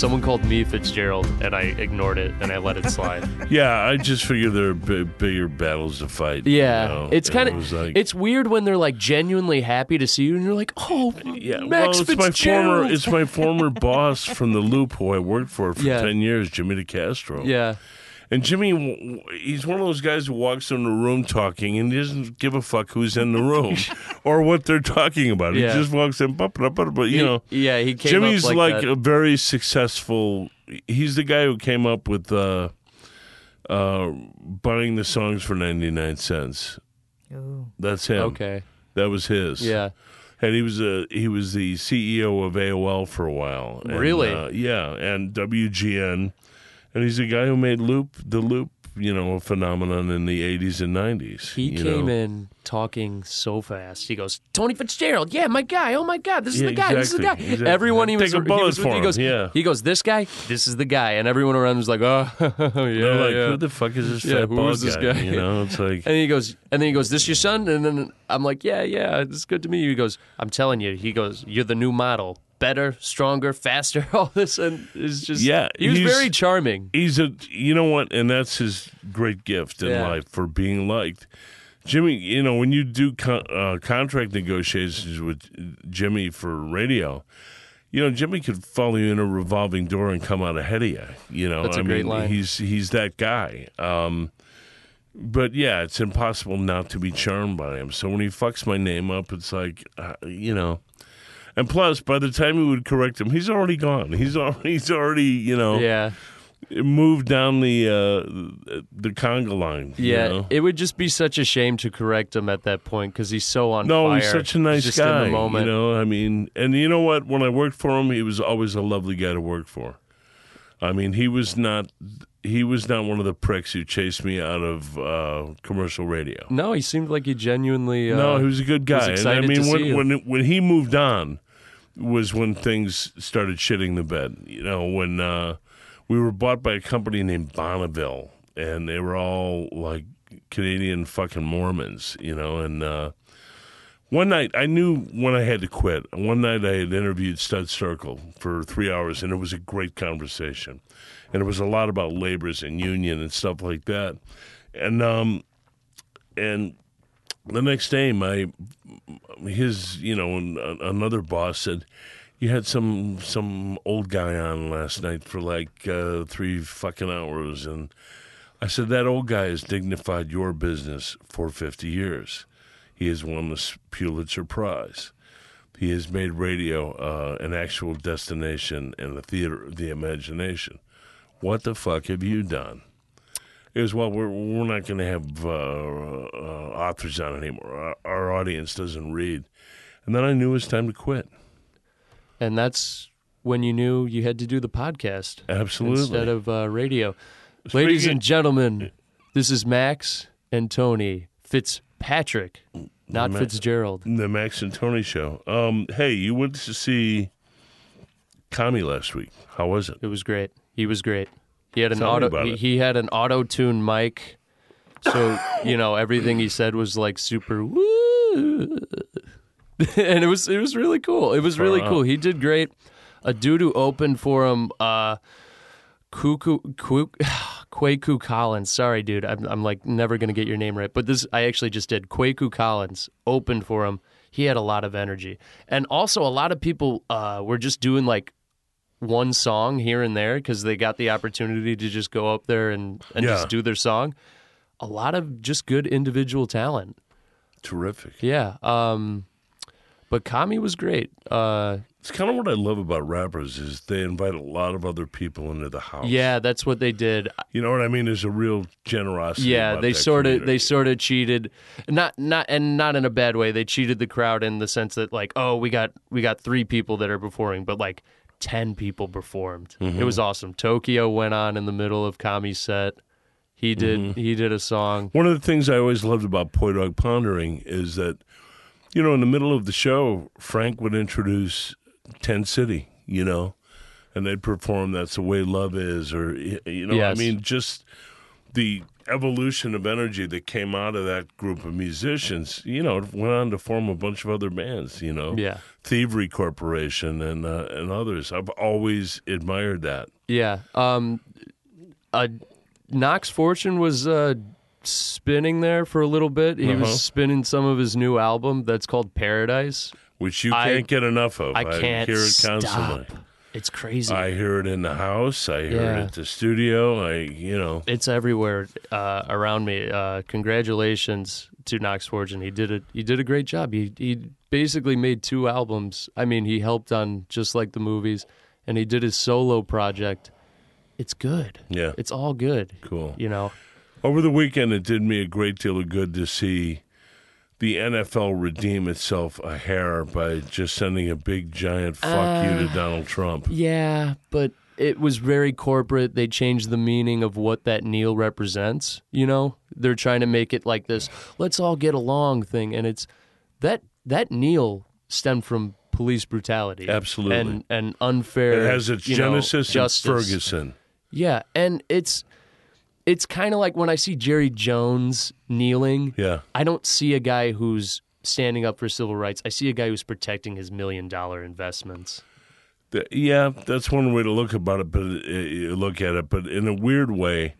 Someone called me Fitzgerald, and I ignored it and I let it slide. Yeah, I just figured there are b- bigger battles to fight. you Yeah, know, it's kind of was like, it's weird when they're like genuinely happy to see you, and you're like, oh, yeah. Max well, it's my former it's my former boss from the Loop who I worked for for Yeah. ten years, Jimmy DeCastro. yeah, And Jimmy, w- w- he's one of those guys who walks in the room talking and he doesn't give a fuck who's in the room or what they're talking about. Yeah. He just walks in, but you He- know. yeah, he came Jimmy's up like, like, that. a very successful. He's the guy who came up with uh, uh, buying the songs for ninety nine cents. That's him. okay, that was his. yeah, and he was a he was the CEO of AOL for a while. And, Really? uh, yeah, and WGN, and he's the guy who made Loop the Loop. You know, a phenomenon in the '80s and '90s. he came know? in talking so fast. He goes, Tony Fitzgerald, yeah, my guy. Oh my God, this is Yeah, the guy. This is the guy. exactly, exactly. Everyone he was, a he was with, he goes, yeah. he goes, this guy, this is the guy, and everyone around was like, oh, yeah, They're like, yeah. who the fuck is this Yeah, who is this guy? guy? You know, it's like And he goes, and then he goes, "This your son?" And then I'm like, "Yeah, yeah, it's good to meet you." He goes, "I'm telling you." He goes, "You're the new model, better, stronger, faster." All this, and it's just, Yeah, He was he's- very charming. he's a you know what and that's his great gift in Yeah. life for being liked jimmy you know when you do con- uh, contract negotiations with jimmy for radio you know jimmy could follow you in a revolving door and come out ahead of you you know That's a i great mean line. he's he's that guy um but yeah, it's impossible not to be charmed by him. So when he fucks my name up, it's like, uh, you know. And plus, by the time he would correct him, he's already gone. He's already, he's already, you know, Yeah, moved down the uh, the conga line. you yeah. know? It would just be such a shame to correct him at that point because he's so on no, fire. he's such a nice just guy. In the moment. You know, I mean, and you know what? When I worked for him, he was always a lovely guy to work for. I mean, he was not he was not one of the pricks who chased me out of uh, commercial radio. No, he seemed like he genuinely. Uh, no, he was a good guy. and I excited mean, to when see you. when when he moved on was when things started shitting the bed. You know, when uh, we were bought by a company named Bonneville, and they were all like Canadian fucking Mormons. You know, and uh, one night I knew when I had to quit. One night I had interviewed Studs Terkel for three hours, and it was a great conversation, and it was a lot about labors and union and stuff like that, and um, and the next day my his you know another boss said you had some some old guy on last night for like uh, three fucking hours. And i said that old guy has dignified your business for 50 years he has won the pulitzer prize he has made radio uh, an actual destination and a theater of the imagination what the fuck have you done is well we're we're not going to have uh, uh, authors on anymore. Our, our audience doesn't read, and then I knew it was time to quit. and that's when you knew you had to do the podcast Absolutely. instead of uh, radio. Ladies and gentlemen, this is Max and Tony Fitzpatrick, not Ma- Fitzgerald. the Max and Tony show. Um, hey, you went to see Kami last week. How was it? It was great. He was great. He had an Tell auto. He, he had an auto tune mic, so you know everything he said was like super woo, and it was it was really cool. It was really cool. He did great. A dude who opened for him, uh, Cuckoo, Cuckoo, Kwaku Collins. Sorry, dude. I'm, I'm like never gonna get your name right, but this I actually just did. Kwaku Collins opened for him. He had a lot of energy, and also a lot of people uh, were just doing like one song here and there because they got the opportunity to just go up there and, and Yeah. just do their song. A lot of just good individual talent. Terrific. Yeah. Um, but Kami was great. Uh, It's kind of what I love about rappers is they invite a lot of other people into the house. yeah, that's what they did. you know what I mean. There's a real generosity. Yeah, they sort of they sort of cheated, not not and not in a bad way. They cheated the crowd in the sense that like, oh, we got we got three people that are performing, but like ten people performed. Mm-hmm. It was awesome. Tokyo went on in the middle of Kami's set. He did Mm-hmm. he did a song. One of the things I always loved about Poi Dog Pondering is that, you know, in the middle of the show, Frank would introduce Ten City, you know, and they'd perform "That's the Way Love Is," or you know, Yes. I mean, just the evolution of energy that came out of that group of musicians, you know, went on to form a bunch of other bands. You know, Yeah. Thievery Corporation and uh, and others. I've always admired that. Yeah. Um, uh, Knox Fortune was uh, spinning there for a little bit. He Uh-huh. was spinning some of his new album that's called Paradise. Which you can't get enough of. I can't hear it stop. constantly. It's crazy. I hear it in the house. I hear Yeah. it at the studio. I, you know, it's everywhere uh, around me. Uh, congratulations to Knox Fortune. He did a he did a great job. He he basically made two albums. I mean, he helped on just like the movies, and he did his solo project. It's good. yeah, It's all good. cool. You know. Over the weekend, it did me a great deal of good to see the NFL redeem itself a hair by just sending a big giant fuck you Uh, to Donald Trump. Yeah, but it was very corporate. They changed the meaning of what that kneel represents. You know, they're trying to make it like this "let's all get along" thing, and it's that that kneel stemmed from police brutality, Absolutely. and and unfair. It has its you know, genesis in. Ferguson. Yeah, and it's it's kind of like when I see Jerry Jones kneeling. Yeah, I don't see a guy who's standing up for civil rights. I see a guy who's protecting his million dollar investments. Th- yeah, that's one way to look about it. But uh, look at it, but in a weird way,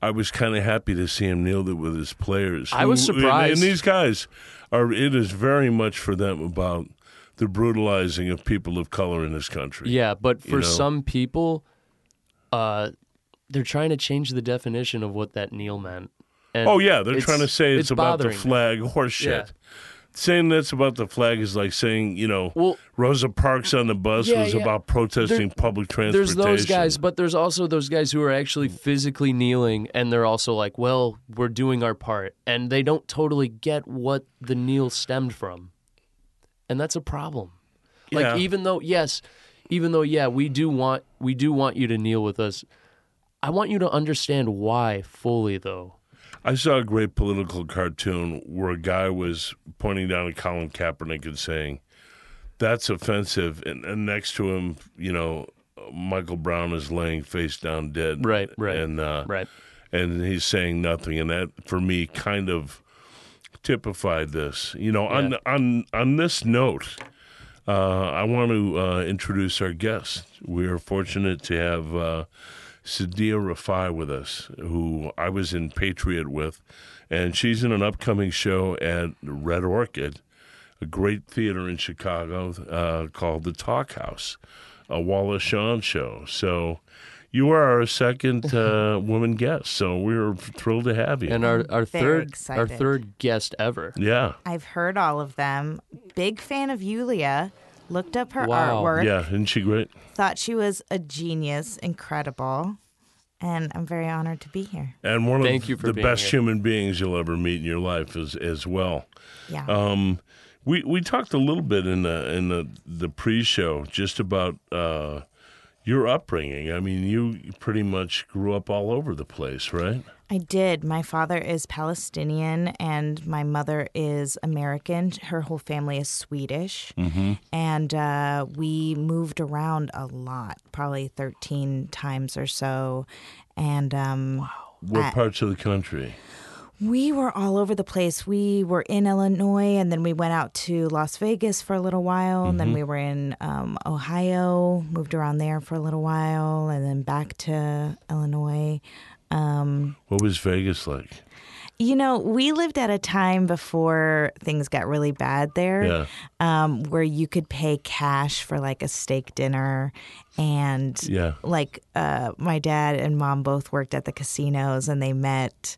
I was kind of happy to see him kneel it with his players. I was who- and- surprised. And, these guys are. It is very much for them about the brutalizing of people of color in this country. Yeah, but for know? some people, uh, they're trying to change the definition of what that kneel meant. And Oh yeah, they're trying to say it's, about the flag. Horseshit. Yeah. Saying that's about the flag is like saying you know Well, Rosa Parks on the bus Yeah, was yeah. about protesting public transportation. there's those guys, but there's also those guys who are actually physically kneeling, and they're also like, "Well, we're doing our part," and they don't totally get what the kneel stemmed from, and that's a problem. Like even though yes, even though yeah, we do want we do want you to kneel with us. I want you to understand why fully though. I saw a great political cartoon where a guy was pointing down at Colin Kaepernick and saying, "That's offensive," and, and next to him, you know, Michael Brown is laying face down dead. Right, right, and uh, Right. and he's saying nothing, and that for me kind of typified this. You know, on on on this note, uh, I want to uh, introduce our guest. We are fortunate to have uh, Sadieh Rifai with us, who I was in Patriot with, and she's in an upcoming show at Red Orchid, a great theater in Chicago uh, called the Talk House, a Wallace Shawn show. So. You are our second uh, woman guest, so we're thrilled to have you. And our, our Very third our third guest ever. yeah, I've heard all of them. Big fan of Yulia. Looked up her Wow. artwork. yeah, isn't she great? Thought she was a genius, incredible. And I'm very honored to be here. And one Thank of you for the best here. human beings you'll ever meet in your life as as well. Yeah. Um, we we talked a little bit in the in the the pre-show just about uh, your upbringing. I mean, you pretty much grew up all over the place, right? I did. My father is Palestinian and my mother is American. Her whole family is Swedish. Mm-hmm. And uh, we moved around a lot, probably 13 times or so. And um, What I- parts of the country? we were all over the place. We were in Illinois and then we went out to Las Vegas for a little while. And then we were in um, Ohio, moved around there for a little while, and then back to Illinois. Um, What was Vegas like? You know, we lived at a time before things got really bad there, Yeah. um, where you could pay cash for like a steak dinner. And Yeah. like uh, my dad and mom both worked at the casinos and they met,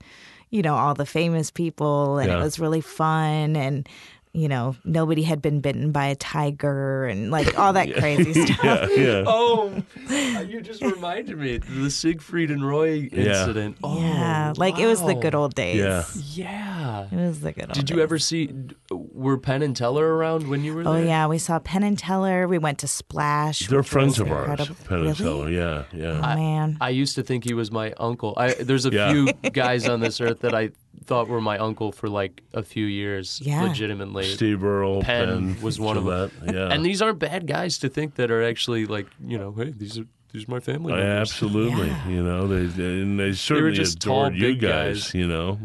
you know, all the famous people and Yeah. it was really fun. And, you know, nobody had been bitten by a tiger and like all that crazy stuff. Yeah, yeah. Oh, you just reminded me the Siegfried and Roy incident. Oh, Yeah, like it was the good old days. Yeah. Yeah. It was the good old Did you days. ever see? Were Penn and Teller around when you were Oh there? Oh, yeah, we saw Penn and Teller. We went to Splash. They're friends was of ours, incredible. Penn and? Teller. Yeah, yeah. Oh man, I used to think he was my uncle. I there's a Yeah. few guys on this earth that I thought were my uncle for like a few years, Yeah. legitimately. Steve Earle, Penn Penn, was one of them. Yeah. And these aren't bad guys to think that are actually like you know, hey, these are these are my family Uh, members. absolutely. Yeah. You know, they, they and they certainly just tall, adored you big guys. guys. You know,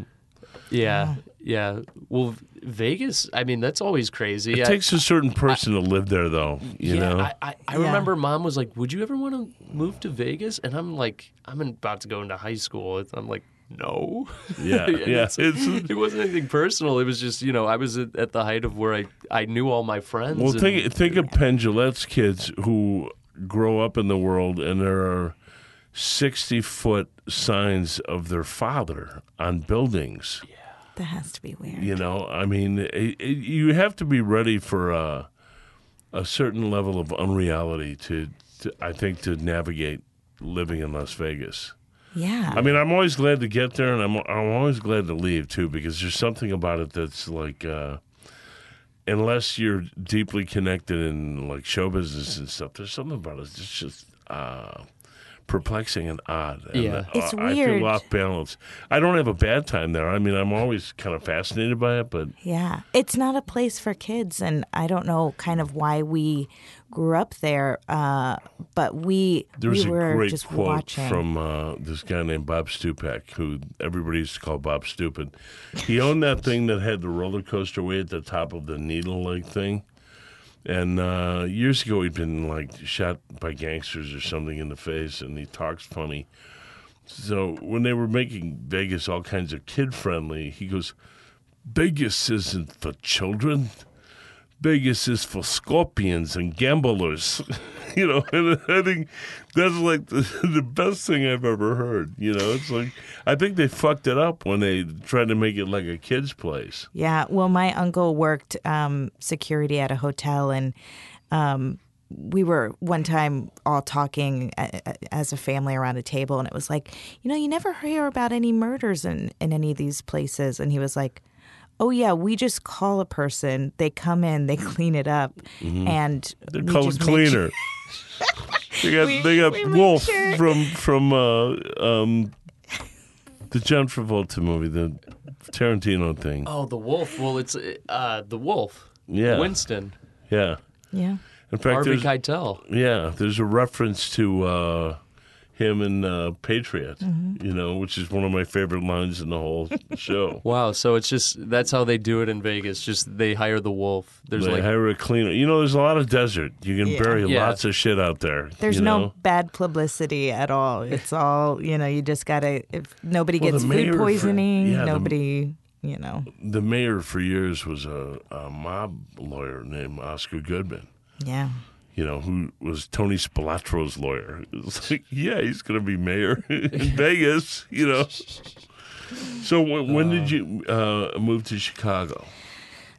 Yeah, yeah. Well, Vegas. I mean, that's always crazy. it I- takes a certain person to live there, though. You yeah, know, I, I, I Yeah. remember mom was like, "Would you ever want to move to Vegas?" And I'm like, "I'm about to go into high school." I'm like, "No." yeah, And yeah. it's- It's, it wasn't anything personal. It was just you know I was at, at the height of where I I knew all my friends. well, and- think think of Penn Jillette's kids who grow up in the world, and there are sixty foot signs of their father on buildings. Yeah. That has to be weird. You know, I mean, it, it, you have to be ready for a, a certain level of unreality to, to, I think, to navigate living in Las Vegas. Yeah. I mean, I'm always glad to get there, and I'm I'm always glad to leave too, because there's something about it that's like, uh, unless you're deeply connected in like show business and stuff, there's something about it that's just uh, perplexing and odd. And, Yeah. It's uh, I feel off balance. I don't have a bad time there. I mean, I'm always kind of fascinated by it, but Yeah, it's not a place for kids, and I don't know kind of why we grew up there, uh, but we There was we a great just quote watching. from uh, this guy named Bob Stupak, who everybody used to call Bob Stupid. He owned that thing that had the roller coaster way at the top of the needle like thing. And uh, years ago, he'd been like shot by gangsters or something in the face, and he talks funny. So when they were making Vegas all kinds of kid friendly, he goes, "Vegas isn't for children. Vegas is for scorpions and gamblers." you know, and I think that's like the, the best thing I've ever heard. You know, it's like I think they fucked it up when they tried to make it like a kid's place. Yeah, well, my uncle worked um, security at a hotel, and um, we were one time all talking a- a- as a family around a table, and it was like, you know, you never hear about any murders in, in any of these places. And he was like, oh, yeah, we just call a person, they come in, they clean it up, and Mm-hmm. They're we called just make cleaner. they got We- they got we Wolf sure- from from uh, um, the John Travolta movie, the Tarantino thing. oh, the wolf. Well, it's uh, the wolf. Yeah. Winston. Yeah. Yeah. In fact, Harvey Keitel. yeah, there's a reference to uh, him in uh, Patriot, Mm-hmm. you know, which is one of my favorite lines in the whole show. Wow. So it's just that's how they do it in Vegas. Just they hire the wolf. There's they like hire a cleaner. You know, there's a lot of desert. You can Yeah. bury Yeah. lots of shit out there. There's you no bad publicity at all. It's all, you know, you just got to, if nobody Well, gets the mayor food for- poisoning, yeah, the- nobody, you know. The mayor for years was a, a mob lawyer named Oscar Goodman. Yeah. You know, who was Tony Spilotro's lawyer. It was like, yeah, he's going to be mayor in Vegas, you know. So when, when did you uh, move to Chicago?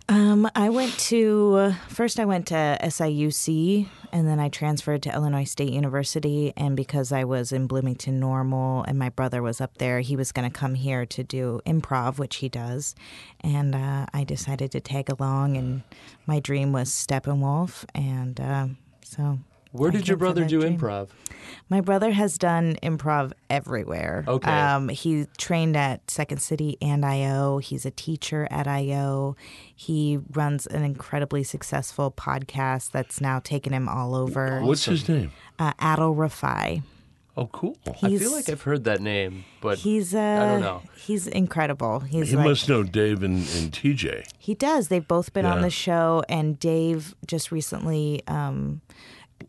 Um, I went to uh, first. I went to SIUC, and then I transferred to Illinois State University. And because I was in Bloomington Normal, and my brother was up there, he was going to come here to do improv, which he does. And uh, I decided to tag along. And my dream was Steppenwolf, and uh, so. where did your brother do dream. improv? My brother has done improv everywhere. Okay. Um, he trained at Second City and IO. He's a teacher at IO. He runs an incredibly successful podcast that's now taken him all over. What's his name? Uh, Adal Rifai. Oh, cool. I feel like I've heard that name, but He's uh, I don't know. He's incredible. He's He like, must know Dave and, and TJ. He does. They've both been on the show, and Dave just recently um,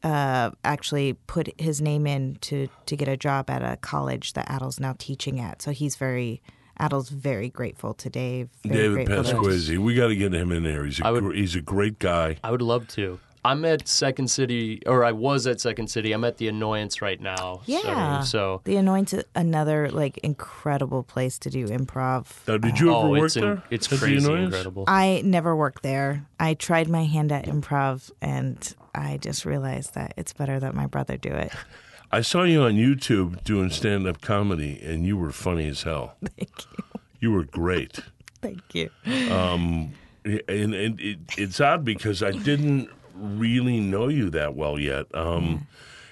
uh, actually put his name in to to get a job at a college that Adal's now teaching at. So he's very Adal's very grateful to Dave. very David grateful to- We got to get him in there. He's a, I would- gr- he's a great guy. I would love to. I'm at Second City, or I was at Second City. I'm at the Annoyance right now. Yeah. studying, So, The Annoyance is another like incredible place to do improv. Now, did you ever oh, work it's in- there? it's at crazy Annoyance? incredible. I never worked there. I tried my hand at improv, and I just realized that it's better that my brother do it. I saw you on YouTube doing stand up comedy, and you were funny as hell. Thank you. You were great. Thank you. Um, and, and it, it's odd because I didn't really know you that well yet. Um,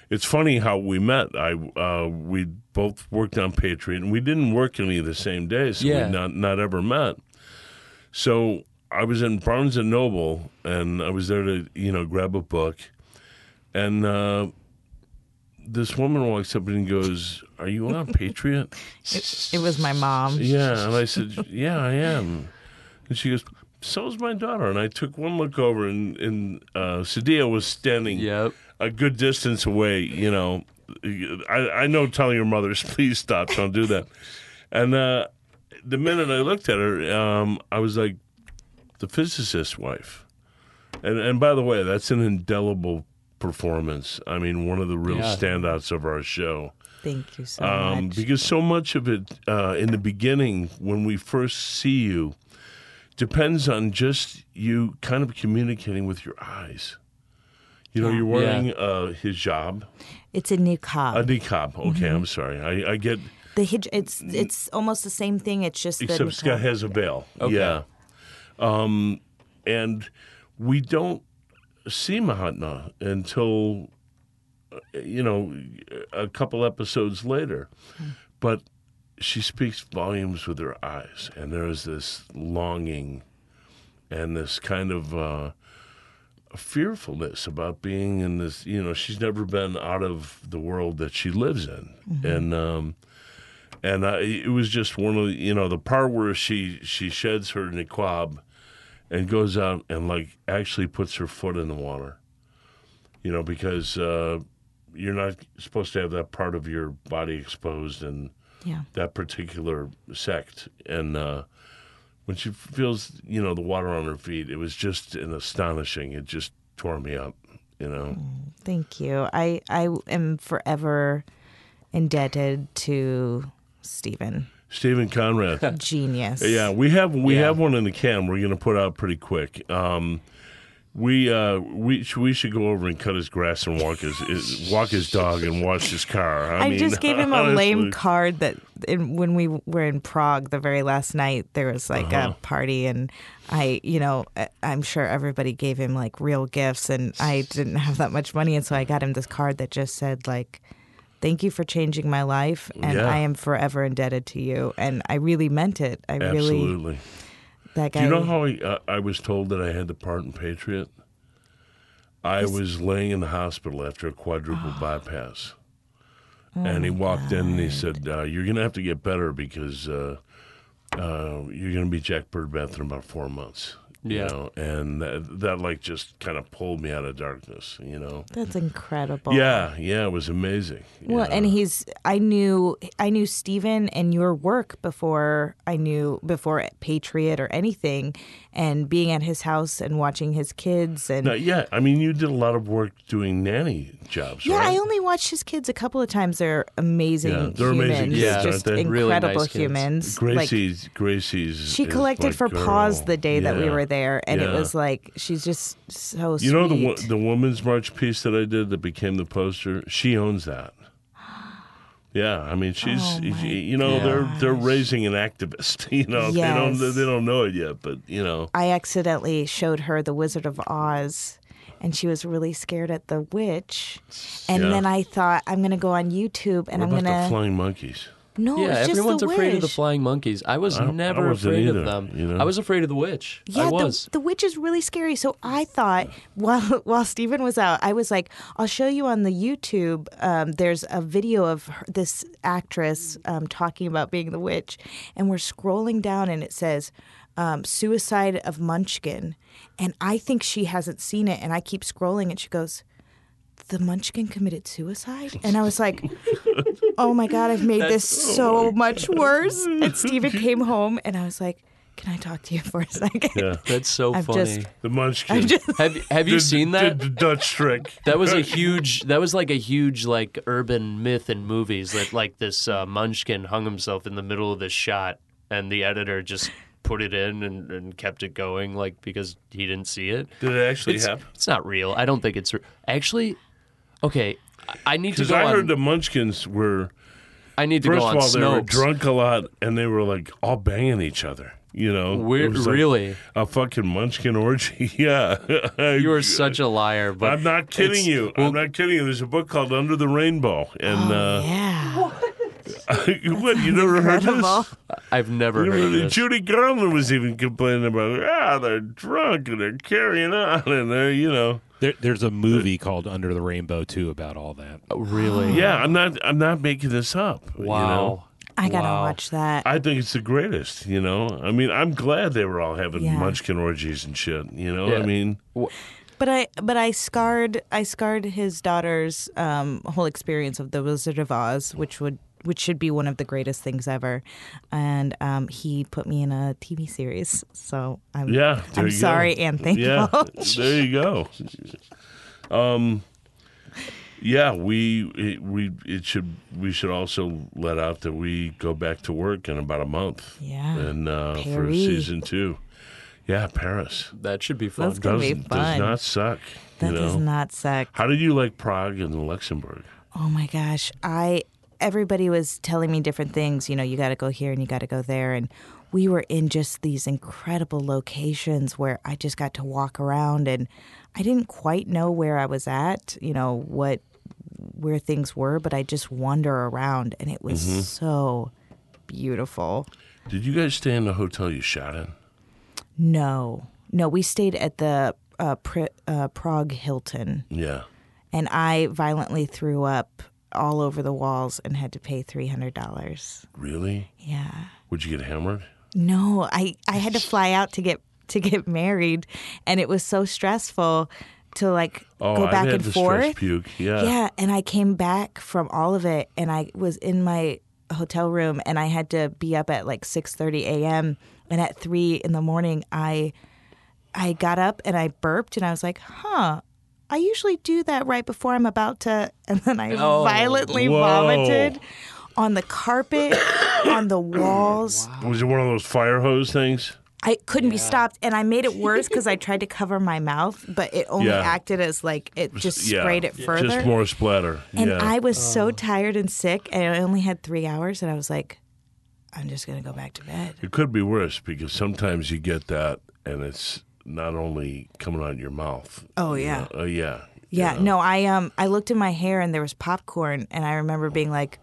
It's funny how we met. I uh, we both worked on Patriot, and we didn't work any of the same days, so Yeah. we not not ever met. So I was in Barnes and Noble, and I was there to you know grab a book, and uh, this woman walks up and goes, "Are you on Patriot?" It, it was my mom. Yeah, and I said, "Yeah, I am." And she goes, "So's my daughter." And I took one look over, and and uh, Sadieh was standing Yep. a good distance away. You know, I I know telling your mothers, please stop, don't do that. And uh, the minute I looked at her, um, I was like, the physicist's wife. And and by the way, that's an indelible performance. I mean, one of the real Yeah. standouts of our show Thank you so um, much. because so much of it uh, in the beginning when we first see you depends on just you kind of communicating with your eyes you know Yeah. you're wearing uh, hijab It's a niqab. a niqab okay Mm-hmm. i'm sorry I, I get the hij- it's it's almost the same thing. It's just the except Scott has a veil Okay. yeah um, and we don't see Mahatma until uh, you know a couple episodes later but she speaks volumes with her eyes and there is this longing and this kind of uh, fearfulness about being in this you know she's never been out of the world that she lives in. And um and I, it was just one of the, you know the part where she she sheds her niqab and goes out and like actually puts her foot in the water you know because uh you're not supposed to have that part of your body exposed and Yeah. that particular sect and uh when she feels you know the water on her feet it was just an astonishing it just tore me up you know Thank you. I I am forever indebted to Stephen. steven conrad Genius. Yeah, we have we Yeah. have one in the can. We're going to put out pretty quick. Um, we uh, we we should go over and cut his grass and walk his, his walk his dog and wash his car. I, I, mean, just gave him a lame card that in, when we were in Prague the very last night there was like Uh-huh. a party and I you know I- I'm sure everybody gave him like real gifts and I didn't have that much money and so I got him this card that just said like thank you for changing my life and Yeah. I am forever indebted to you and I really meant it. I really Absolutely. That guy Do you know how I, uh, I was told that I had the part in Patriot? I was laying in the hospital after a quadruple bypass. and he walked in and he said, uh, You're going to have to get better because uh, uh, you're going to be Jack Birdbath in about four months. You Yeah. know? And that, that, like, just kind of pulled me out of darkness, you know? that's incredible. Yeah, yeah, it was amazing. Well, know? and he's I knew I knew Steven and your work before I knew before Patriot or anything and being at his house and watching his kids and Now, yeah, I mean, you did a lot of work doing nanny jobs, yeah, right? I only watched his kids a couple of times. They're amazing Yeah, they're humans, amazing kids, aren't just they? Really incredible nice kids. humans. Like Gracie's, Gracie's. she collected for girl. pause the day that we were there, and it was like she's just so sweet. You know the wo- the women's march piece that I did that became the poster. She owns that. Yeah, I mean she's Oh, you know they're they're raising an activist. You know they don't they don't know it yet, but you know I accidentally showed her the Wizard of Oz, and she was really scared at the witch. And Yeah. then I thought I'm gonna go on YouTube and what I'm gonna the flying monkeys? No, yeah, it's just everyone's the afraid of the flying monkeys. I was I- I never wasn't afraid either, of them. you know? I was afraid of the witch. Yeah, I was. The, the witch is really scary. So I thought while while Steven was out, I was like, I'll show you on the YouTube. Um, there's a video of her, this actress um, talking about being the witch, and we're scrolling down, and it says. Um, suicide of Munchkin, and I think she hasn't seen it, and I keep scrolling, and she goes, "The Munchkin committed suicide," and I was like, "Oh my god, I've made this so much worse." And Steven came home, and I was like, "Can I talk to you for a second? Yeah, That's so I've funny. just- the munchkin. have Have you Did- seen did that? the Dutch trick? That was a huge. That was like a huge like urban myth in movies that like this uh, Munchkin hung himself in the middle of the shot, and the editor just put it in and, and kept it going like because he didn't see it. Did it actually It's, happen? it's not real. I don't think it's re- actually. Okay, I- I need to Because go I on. heard the Munchkins were I need to first go of on all they were Snopes. drunk a lot and they were like all banging each other. You know, We're- It was like really? a fucking Munchkin orgy. yeah, You are such a liar. But I'm not kidding it's- you. well, I'm not kidding you. There's a book called Under the Rainbow, and uh, Yeah. what you never heard Incredible. this? I've never You heard of know, this. Judy Garland was even complaining about, ah, they're drunk and they're carrying on, and they're, you know, There, there's a movie called Under the Rainbow too about all that. Oh, really? Yeah, I'm not. I'm not making this up. you know? Wow. I gotta Wow. watch that. I think it's the greatest. You know. I mean, I'm glad they were all having Yeah. munchkin orgies and shit. You know. I Yeah. mean, But I but I scarred I scarred his daughter's um, whole experience of the Wizard of Oz, which would which should be one of the greatest things ever. And um, he put me in a TV series, so I'm yeah. I'm you go. sorry and thankful. Yeah, there you go. Um, yeah, we it, we it should we should also let out that we go back to work in about a month. Yeah. and uh, for season two. Yeah, Paris That should be fun. That's gonna does be does not suck. that you know. does not suck. How did you like Prague and Luxembourg? Oh my gosh. I everybody was telling me different things, you know, you got to go here and you got to go there and we were in just these incredible locations where I just got to walk around and I didn't quite know where I was at, you know, what where things were, but I just wander around and it was so beautiful. Did you guys stay in the hotel you shot in? No. No, we stayed at the uh, uh, Prague Hilton Yeah. and I violently threw up all over the walls and had to pay $300. Really? Yeah. Would you get hammered? No, I I had to fly out to get to get married and it was so stressful to like Oh, go back had and forth. puke. Yeah. Yeah, and I came back from all of it and I was in my hotel room and I had to be up at like 6:30 a.m. and at 3 in the morning I I got up and I burped and I was like, "Huh, I usually do that right before I'm about to and then I Oh. violently Whoa. vomited on the carpet, on the walls. Was it one of those fire hose things? I couldn't be stopped, and I made it worse because I tried to cover my mouth, but it only Yeah. acted as like it just Yeah. sprayed it further. Just more splatter. and yeah. I was so oh. tired and sick, and I only had three hours, and I was like, I'm just gonna go back to bed. It could be worse because sometimes you get that and it's not only coming out of your mouth. Oh, you yeah. know, Oh yeah. Yeah, no, I um, I looked in my hair, and there was popcorn, and I remember being like,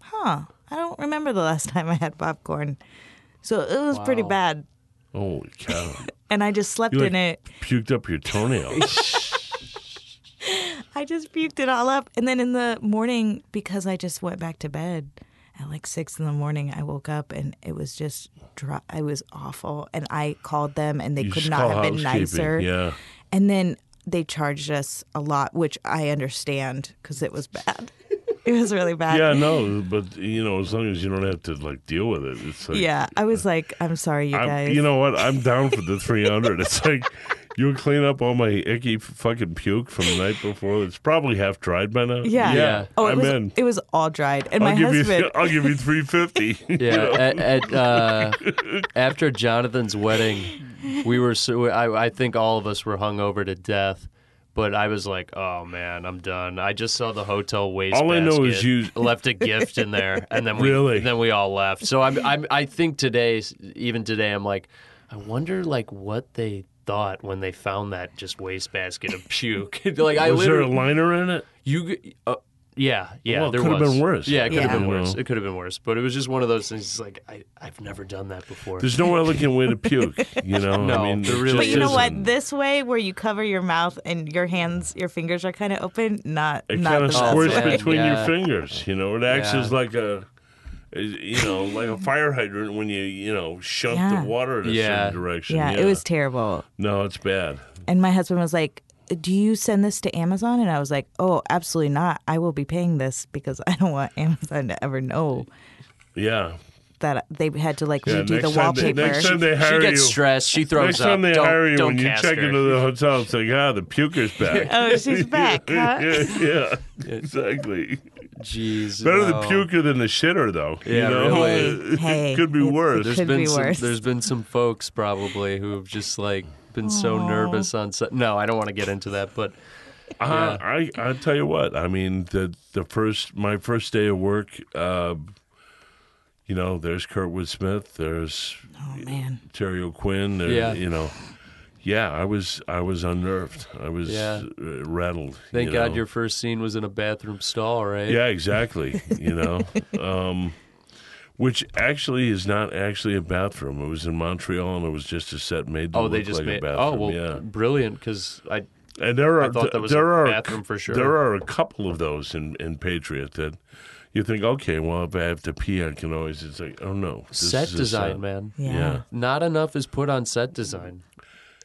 Huh, I don't remember the last time I had popcorn, so it was pretty bad, Holy cow. and I just slept You like in it. puked up your toenail. I just puked it all up. And then in the morning, because I just went back to bed at like six in the morning, I woke up and it was just dry. It was awful. And I called them and they You could not have been nicer. Yeah. And then they charged us a lot, which I understand because it was bad. it was really bad. Yeah, no, but you know, as long as you don't have to like deal with it, it's like Yeah, I was like, I'm sorry, you I'm, guys. you know what? I'm down for the 300. it's like you'll clean up all my icky fucking puke from the night before. It's probably half dried by now. yeah. Yeah. Oh, it I'm was in. it was all dried, and I'll my give husband. you. I'll give you 350. Yeah, at, at uh, after Jonathan's wedding, we were so I, I think all of us were hungover to death. But I was like, "Oh man, I'm done." I just saw the hotel waste. All I know is you- left a gift in there, and then we Really? then we all left. So I'm, I'm I think today, even today, I'm like, I wonder like what they thought when they found that just wastebasket of puke. like I Was there a liner in it? you, uh, yeah, yeah. Well, it there could have been worse. Yeah, it could have been worse. It could have been worse. But it was just one of those things. It's like I, I've never done that before. There's no elegant way to puke. You know. No, I mean, there it really But just you know what? isn't. This way, where you cover your mouth and your hands, your fingers are kind of open, not It not kind of best squirts between yeah. your fingers. You know, it acts Yeah. as like a, you know, like a fire hydrant when you, you know, shove Yeah. the water in a Yeah. certain direction. Yeah, it was terrible. no, it's bad. And my husband was like, "Do you send this to Amazon?" And I was like, "Oh, absolutely not. I will be paying this because I don't want Amazon to ever know Yeah. that they had to like Yeah, redo next the time they- wallpaper." next time they she hire gets you, stressed. She throws next up. time they don't, hire you, when you check her. into the hotel, it's like, ah, the puker's back. oh, she's back. Huh? yeah, yeah, exactly. Jeez, Better wow. the puker than the shitter, though. you Yeah, know? really. It Hey, could be it- worse. There's Could been be some, worse. There's been some folks probably who have just like been so nervous on set. No, I don't want to get into that, but Uh, I I tell you what. I mean, the the first my first day of work. Uh, you know, there's Kurtwood Smith. There's Oh man. Terry O'Quinn. There, Yeah. You know, yeah. I was I was unnerved. I was Yeah. uh, rattled. thank you God your first scene was in a bathroom stall, right? Yeah, exactly. you know, um, which actually is not actually a bathroom. It was in Montreal, and it was just a set made to Oh, look they just like made. a bathroom. oh, well, yeah. brilliant because I And there are I thought that was there a are bathroom for sure. There are a couple of those in, in Patriot that you think, okay, well, if I have to pee, I can always. It's like, oh no, this set is design, set. man. Yeah. Yeah. Not enough is put on set design.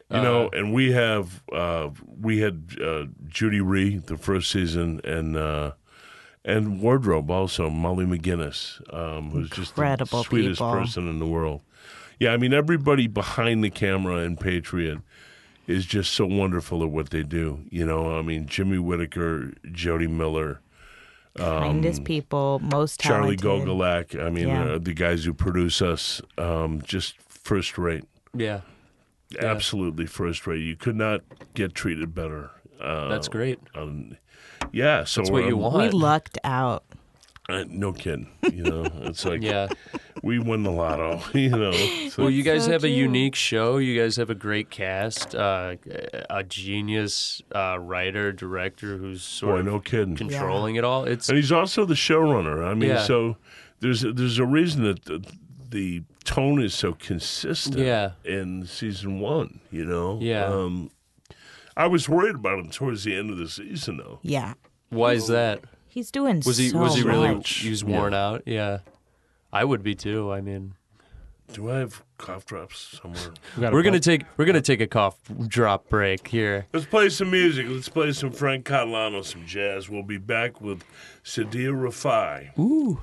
You know, and we have uh, we had uh, Judy Ree the first season, and uh, and wardrobe also Molly McGinnis, um, who's just Incredible the sweetest people. person in the world. Yeah, I mean everybody behind the camera in Patriot is just so wonderful at what they do. You know, I mean Jimmy Whitaker, Jody Miller, Kindest people, most Um, Charlie talented. Gogolak. I mean, Yeah. uh, the guys who produce us, um, just first rate. Yeah, Absolutely first rate. You could not get treated better. Uh, that's great. um, yeah, so That's what you um, We lucked out. uh, no kidding. You know, it's like Yeah. we win the lotto. You know, It's Well, you guys so have a unique show. You guys have a great cast. Uh, a genius uh, writer, director who's sort boy, of no kidding. controlling it all. It's And he's also the showrunner. I mean, Yeah. so there's there's a reason that the, the tone is so consistent. Yeah. In season one, you know. Yeah. Um, I was worried about him towards the end of the season, though. Yeah. why is that? He's doing Was he so was he really much. he was worn out? Yeah, I would be too. I mean, Do I have cough drops somewhere? we we're gonna take we're gonna take a cough drop break here. Let's play some music. Let's play some Frank Catalano, some jazz. We'll be back with Sadieh Rifai. Ooh.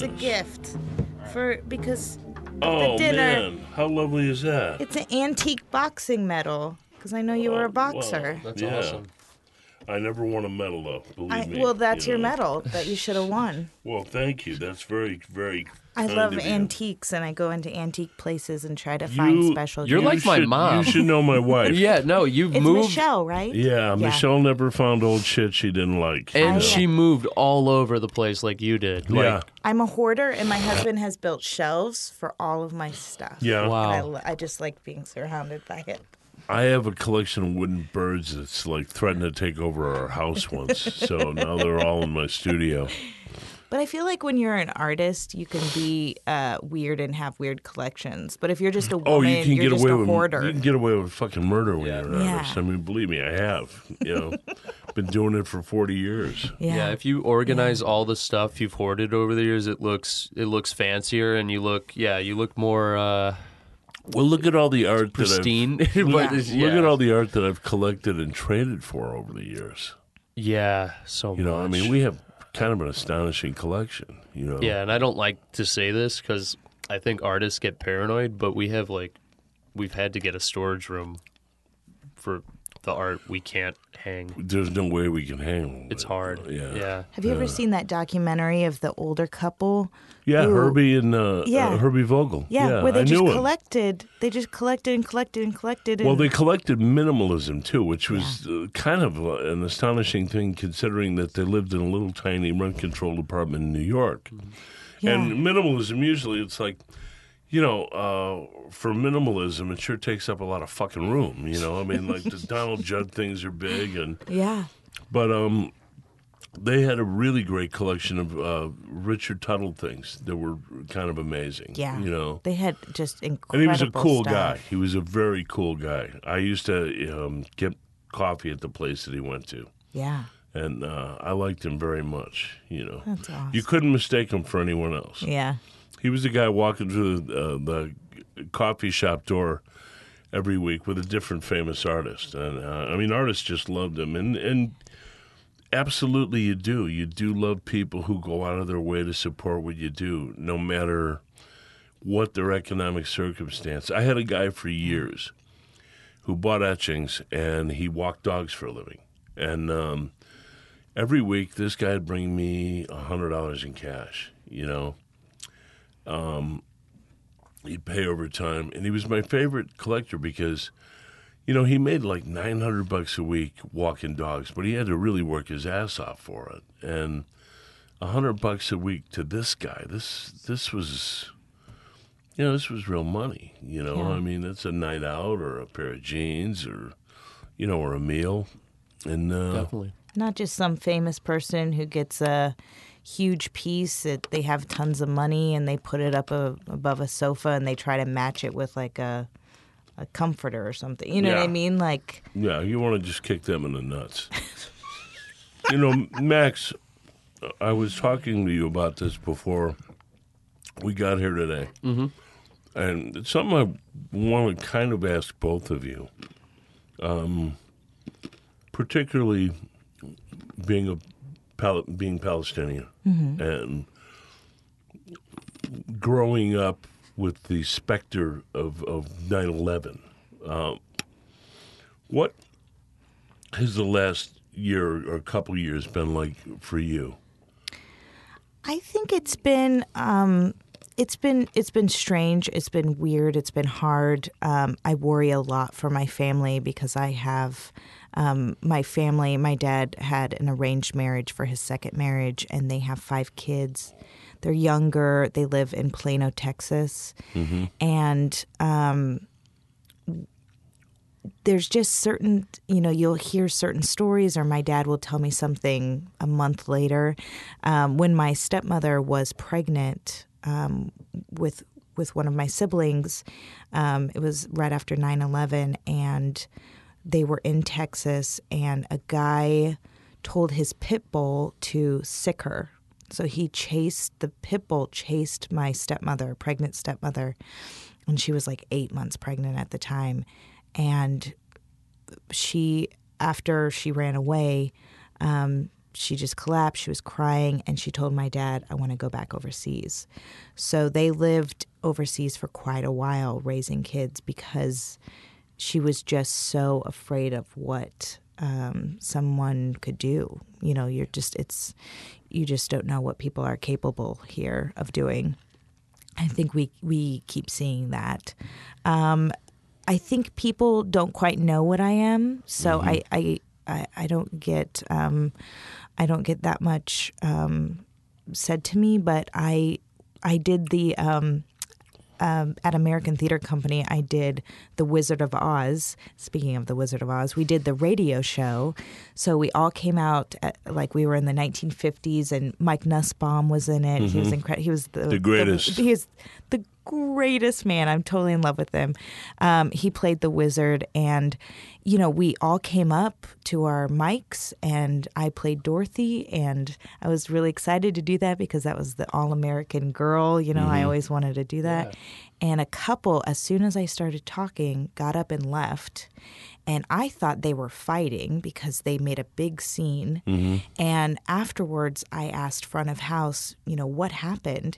It's a gift for because Oh dinner. man, how lovely is that? it's an antique boxing medal. Because I know you were a Oh, boxer. That's Yeah. awesome. I never won a medal though. Believe I, me. well, that's you your know. medal that you should have won. Well, thank you. That's very, very. I kind love of antiques, and I go into antique places and try to find You- special. You're gifts. like my should- mom. You should know my wife. Yeah, no, you've it's moved Michelle, right? Yeah, Michelle never found old shit she didn't like. and I- she moved all over the place like you did. Like, yeah, I'm a hoarder, and my husband has built shelves for all of my stuff. yeah. And I, Wow. lo- I just like being surrounded by it. I have a collection of wooden birds that's like threatened to take over our house once. so now they're all in my studio. But I feel like when you're an artist, you can be uh, weird and have weird collections. But if you're just a woman, Oh, you can are get just away a with hoarder. you can get away with fucking murder when Yeah. you're an Yeah. artist. I mean, believe me, I have. You know, been doing it for forty years. yeah. Yeah, if you organize all the stuff you've hoarded over the years, it looks it looks fancier, and you look yeah, you look more uh, Well, look at all the art pristine. that I've it's- look yeah. at all the art that I've collected and traded for over the years. yeah, so You know, I mean, we have kind of an astonishing collection. You know, yeah, and I don't like to say this because I think artists get paranoid, but we have like we've had to get a storage room for the art we can't hang. There's no way we can hang. It's hard. Yeah. yeah. Have you ever seen that documentary of the older couple? Yeah, Ooh. Herbie and uh, Yeah. uh, Herbie Vogel. Yeah, where they I just knew him. collected. They just collected and collected and collected. And, Well, they collected minimalism too, which was uh, kind of uh, an astonishing thing considering that they lived in a little tiny rent-controlled apartment in New York. yeah. And minimalism usually it's like, you know, uh, for minimalism it sure takes up a lot of fucking room. You know, I mean, like the Donald Judd things are big, and yeah. but um, they had a really great collection of uh, Richard Tuttle things that were kind of amazing. Yeah. you know. They had just incredible. And he was a cool stuff. guy. He was a very cool guy. I used to um, get coffee at the place that he went to, Yeah. and uh, I liked him very much. You know, That's awesome. you couldn't mistake him for anyone else. Yeah. He was the guy walking through the, uh, the coffee shop door every week with a different famous artist, and uh, I mean, artists just loved him, and and absolutely, you do. You do love people who go out of their way to support what you do, no matter what their economic circumstance. I had a guy for years who bought etchings, and he walked dogs for a living, and. Um, Every week, this guy would bring me a hundred dollars in cash. You know, he'd pay over time and he was my favorite collector because you know, he made like 900 bucks a week walking dogs, but he had to really work his ass off for it. And a 100 bucks a week to this guy, this this was you know, this was real money, you know. Yeah. I mean, it's a night out or a pair of jeans or you know, or a meal. And uh Definitely. Not just some famous person who gets a huge piece that they have tons of money and they put it up a, above a sofa and they try to match it with like a a comforter or something. You know what I mean? Like Yeah, you want to just kick them in the nuts. you know, Max, I was talking to you about this before we got here today. Mm-hmm. And it's something I want to kind of ask both of you, um, particularly being a Pal- being Palestinian and growing up with the specter of, of 9-11. Um, what has the last year or couple years been like for you? I think it's been um, it's been it's been strange. It's been weird. It's been hard. Um, I worry a lot for my family because I have um, my family. My dad had an arranged marriage for his second marriage, and they have five kids. They're younger. They live in Plano, Texas, and um, there's just certain you know you'll hear certain stories or my dad will tell me something a month later um, when my stepmother was pregnant um, with with one of my siblings um, it was right after 9-11 and they were in texas and a guy told his pit bull to sick her. So he chased the pit bull chased my stepmother pregnant stepmother and she was like eight months pregnant at the time. And she after she ran away um, she just collapsed she was crying and she told my dad i want to go back overseas. So they lived overseas for quite a while raising kids because she was just so afraid of what um, someone could do you know you're just it's you just don't know what people are capable here of doing I think we we keep seeing that. Um, I think people don't quite know what I am, so I, I I I don't get um, I don't get that much um, said to me. But I I did the um, at American Theater Company. I did the Wizard of Oz. Speaking of the Wizard of Oz, we did the radio show. So we all came out at, like we were in the 1950s, and Mike Nussbaum was in it. He was incredible. He was the, The greatest. he is the greatest man. I'm totally in love with him. Um, he played the wizard, and you know, we all came up to our mics, and I played Dorothy, and I was really excited to do that because that was the all American girl. You know, I always wanted to do that. And a couple, as soon as I started talking, got up and left. And I thought they were fighting because they made a big scene. Mm-hmm. And afterwards, I asked front of house, you know, what happened?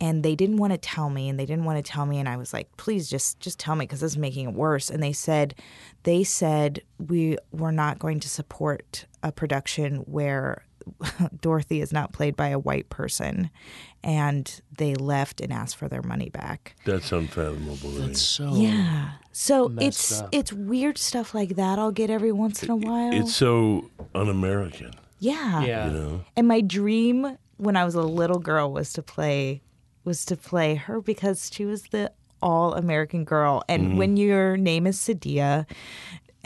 And they didn't want to tell me, and they didn't want to tell me. And I was like, please, just just tell me because this is making it worse. And they said, they said we were not going to support a production where Dorothy is not played by a white person, and they left and asked for their money back. That's unfathomable. That's so. Yeah. So it's up. it's weird stuff like that I'll get every once in a while. It's so un-American, yeah. Yeah. you know. And my dream when I was a little girl was to play was to play her because she was the all American girl. And mm-hmm. when your name is Sadieh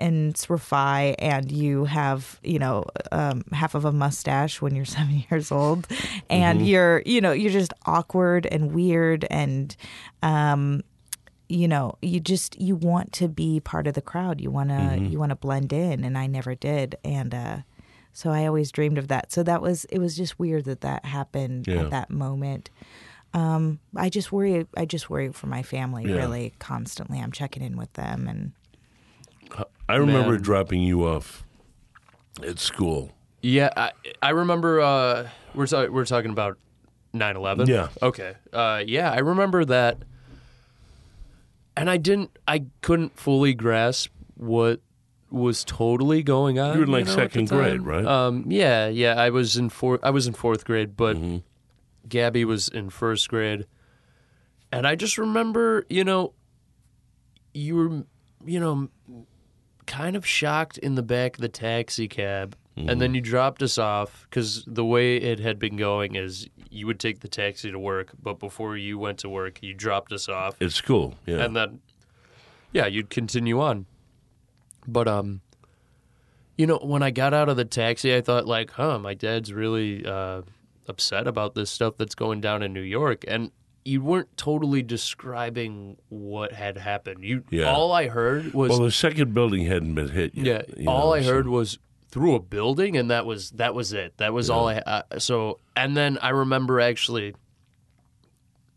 and it's Rifai and you have, you know, um, half of a mustache when you're seven years old. And you're, you know, you're just awkward and weird and um you know you just you want to be part of the crowd. You want to you want to blend in and i never did. And uh so i always dreamed of that. So that was it was just weird that that happened Yeah. at that moment. Um i just worry i just worry for my family Yeah. really constantly. I'm checking in with them and I remember Man. dropping you off at school. Yeah, I, I remember uh, we're ta- we're talking about 9/11. Yeah. Okay. Uh, yeah, I remember that, and I didn't, I couldn't fully grasp what was totally going on. You were in, like, know, at the second grade, time. right? Um, yeah, yeah. I was in four. I was in fourth grade, but Gabby was in first grade, and I just remember, you know, you were, you know, kind of shocked in the back of the taxi cab. And Mm-hmm. then you dropped us off because the way it had been going is you would take the taxi to work, but before you went to work, you dropped us off It's cool. Yeah. and then yeah you'd continue on but um you know when i got out of the taxi i thought like huh my dad's really uh upset about this stuff that's going down in new york and you weren't totally describing what had happened you Yeah. all i heard was well, the second building hadn't been hit yeah yet. you all know, i so- heard was through a building and that was that was it that was all i uh, so and then i remember actually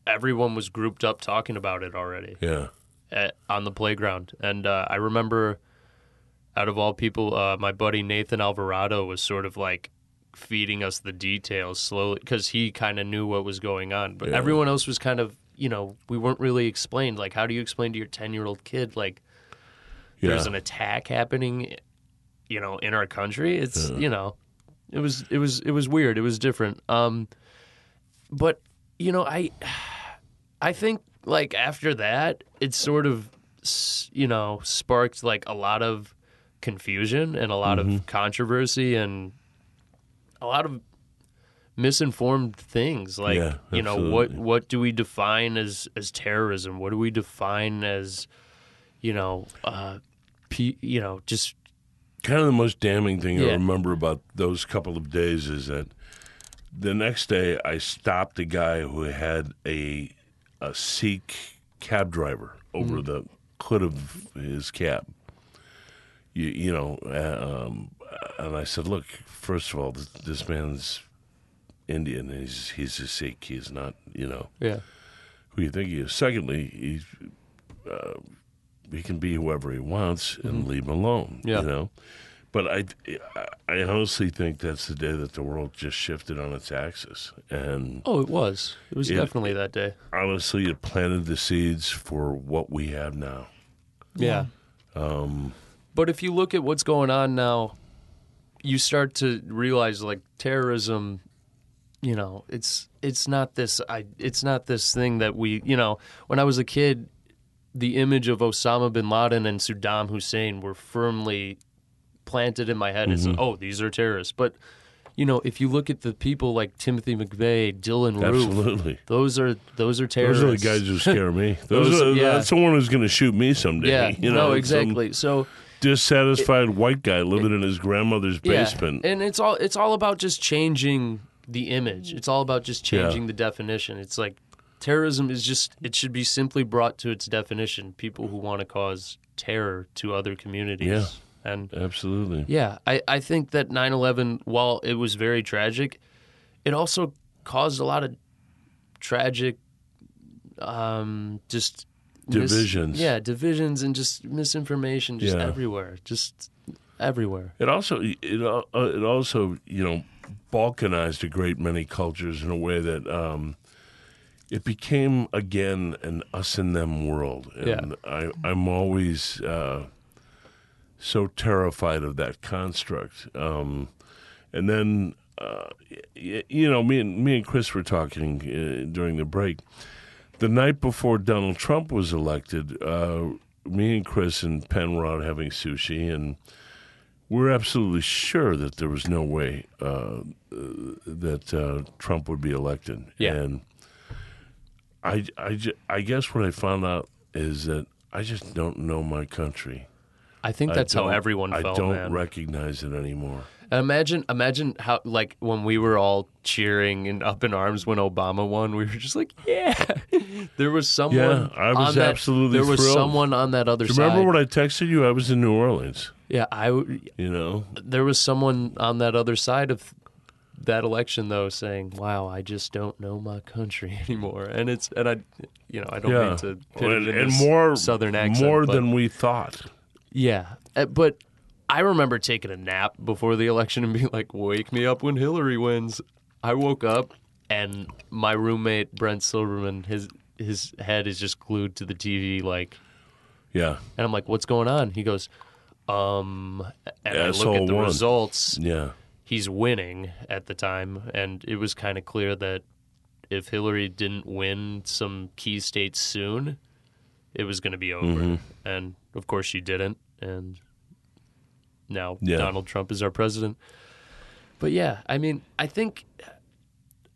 everyone was grouped up talking about it already Yeah. at, on the playground. And uh, I remember, out of all people, uh, my buddy Nathan Alvarado was sort of like feeding us the details slowly because he kind of knew what was going on. But Yeah. everyone else was kind of, you know, we weren't really explained. Like, how do you explain to your 10 year old kid, like, Yeah. there's an attack happening, you know, in our country? It's, you know, it was, it was, it was weird. It was different. Um, but, you know, I, I think like after that, it sort of you know sparked like a lot of confusion and a lot Mm-hmm. of controversy and a lot of misinformed things like Yeah, you know what what do we define as as terrorism what do we define as you know uh pe- you know just kind of the most damning thing I remember about those couple of days is that the next day I stopped a guy who had a a Sikh cab driver over Mm. the hood of his cab. You, you know, uh, um, and I said, "Look, first of all, this, this man's Indian. He's he's a Sikh. He's not, you know, yeah who you think he is. Secondly, he's uh, he can be whoever he wants and leave him alone. Mm-hmm. Yeah. You know, but I I honestly think that's the day that the world just shifted on its axis, and oh it was it was It- definitely that day honestly, it planted the seeds for what we have now. Yeah. Um, but if you look at what's going on now, you start to realize like terrorism. You know, it's it's not this. I it's not this thing that we. You know, when I was a kid, the image of Osama bin Laden and Saddam Hussein were firmly planted in my head as mm-hmm. oh these are terrorists. But you know, if you look at the people like Timothy McVeigh, Dylann Roof, Absolutely. those are those are terrorists. Those are the guys who scare me. Those, Those- are, yeah. That's the one who's going to shoot me someday. Yeah, you know, no, some exactly. So dissatisfied white guy living in his grandmother's basement. Yeah. And it's all it's all about just changing the image. It's all about just Yeah. changing the definition. It's like terrorism is just it should be simply brought to its definition. People who want to cause terror to other communities. Yeah. And Absolutely. yeah, I, I think that 9/11 while it was very tragic, it also caused a lot of tragic um just mis- Divisions. yeah, divisions and just misinformation just Yeah. everywhere. Just everywhere. It also it uh, it also you know balkanized a great many cultures in a way that um, it became again an us and them world, and Yeah. I I'm always uh, so terrified of that construct. Um, and then uh, you know me and me and Chris were talking uh, during the break. The night before Donald Trump was elected, uh, me and Chris and Penn were out having sushi and we're absolutely sure that there was no way uh, that uh, Trump would be elected. Yeah. And I, I, I guess what I found out is that I just don't know my country. I think I that's how don't- everyone I felt, don't man. recognize it anymore. And imagine, imagine how like when we were all cheering and up in arms when Obama won, we were just like, yeah. there was someone. Yeah, I was on that- absolutely There was thrilled. someone on that other Do you side. remember when I texted you? I was in New Orleans. yeah, I. You know, There was someone on that other side of that election though saying, "Wow, I just don't know my country anymore." And it's and I, you know, I don't yeah, mean to put and, it in and more southern accent, more than we thought. Yeah, uh, but I remember taking a nap before the election and being like, "Wake me up when Hillary wins." I woke up and my roommate Brent Silverman, his his head is just glued to the TV, like, Yeah, and I'm like, "What's going on?" He goes, "Um," and I look at the won. results. yeah, He's winning at the time, and it was kind of clear that if Hillary didn't win some key states soon, it was going to be over. Mm-hmm. And of course, she didn't, and now Yeah. Donald Trump is our president. But yeah, I mean, I think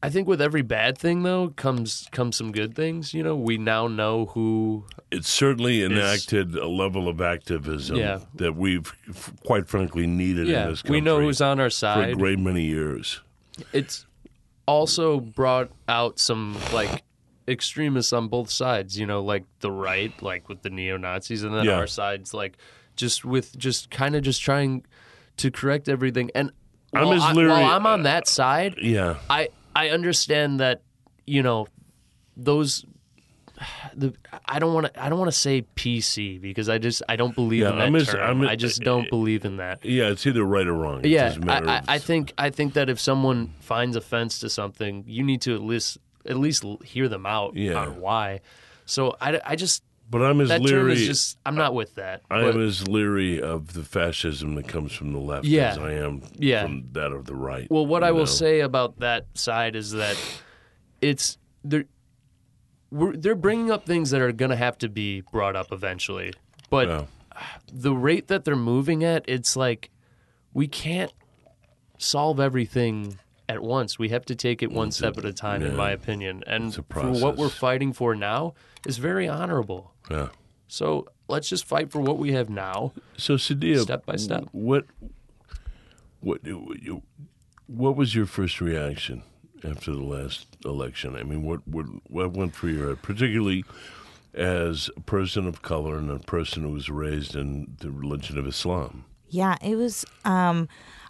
I think with every bad thing though comes comes some good things. You know, we now know who It certainly enacted a level of activism Yeah. that we've, f- quite frankly, needed yeah, in this country we know who's on our side for a great many years. It's also brought out some like extremists on both sides, you know, like the right, like with the neo Nazis, and then Yeah. our sides, like just with just kind of just trying to correct everything. And I'm while, I, while I'm on that uh, side, Yeah. I I understand that you know those. The, I don't want to. I don't want to say PC because I just I don't believe Yeah, in that term. I just uh, don't believe in that. Yeah, it's either right or wrong. It Yeah, I, I, I think I think that if someone finds offense to something, you need to at least at least hear them out Yeah. on why. So I, I just But I'm as that term leery. is just I'm not with that. I But- am as leery of the fascism that comes from the left Yeah. as I am Yeah. from that of the right. Well, what I will say about that side is that it's they're we're, they're bringing up things that are going to have to be brought up eventually. But Yeah. the rate that they're moving at, it's like we can't solve everything at once. We have to take it one step at a time, in my opinion. And for what we're fighting for now is very honorable. Yeah. So let's just fight for what we have now. So Sadieh, Step by step. what what what was your first reaction after the last election? I mean, what what what went through your head, particularly as a person of color and a person who was raised in the religion of Islam? Yeah, it was. Um,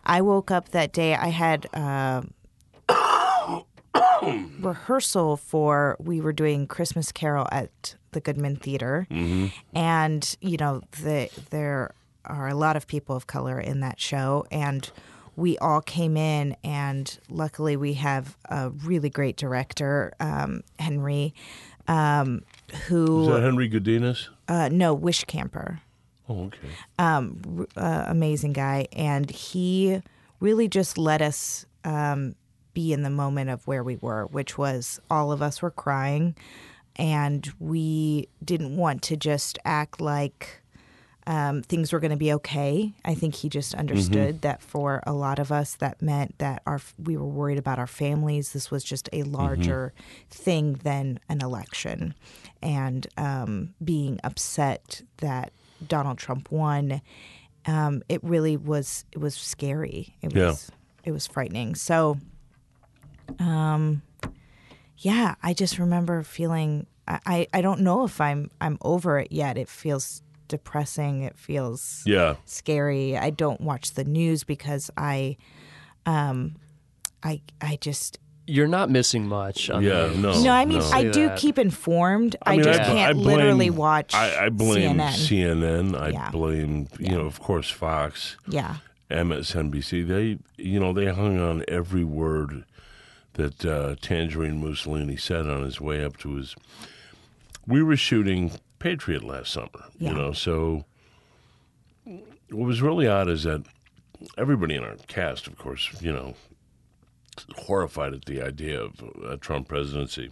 I woke up that day. I had uh, rehearsal for. We were doing Christmas Carol at the Goodman Theater, and you know, the, there are a lot of people of color in that show, and we all came in, and luckily we have a really great director, um, Henry, um, who that Henry Godinez? uh, no Wishcamper Oh, okay. uh, amazing guy, and he really just let us um, be in the moment of where we were, which was all of us were crying, and we didn't want to just act like um, things were going to be okay. I think he just understood that for a lot of us, that meant that our we were worried about our families. This was just a larger thing than an election, and um, being upset that Donald Trump won. Um, it really was. It was scary. It Yeah. was. It was frightening. So, um, yeah, I just remember feeling. I, I, I don't know if I'm I'm over it yet. It feels depressing. It feels Yeah. scary. I don't watch the news because I, um, I I just You're not missing much. On Yeah, the no. no. I mean, no. I do keep informed. I, mean, just bl- can't blame- literally watch. I, I blame CNN. CNN. I Yeah. blame, you know, of course, Fox, yeah, MSNBC. They, you know, they hung on every word that uh, Tangerine Mussolini said on his way up to his. We were shooting Patriot last summer, Yeah. you know, so what was really odd is that everybody in our cast, of course, you know, horrified at the idea of a Trump presidency.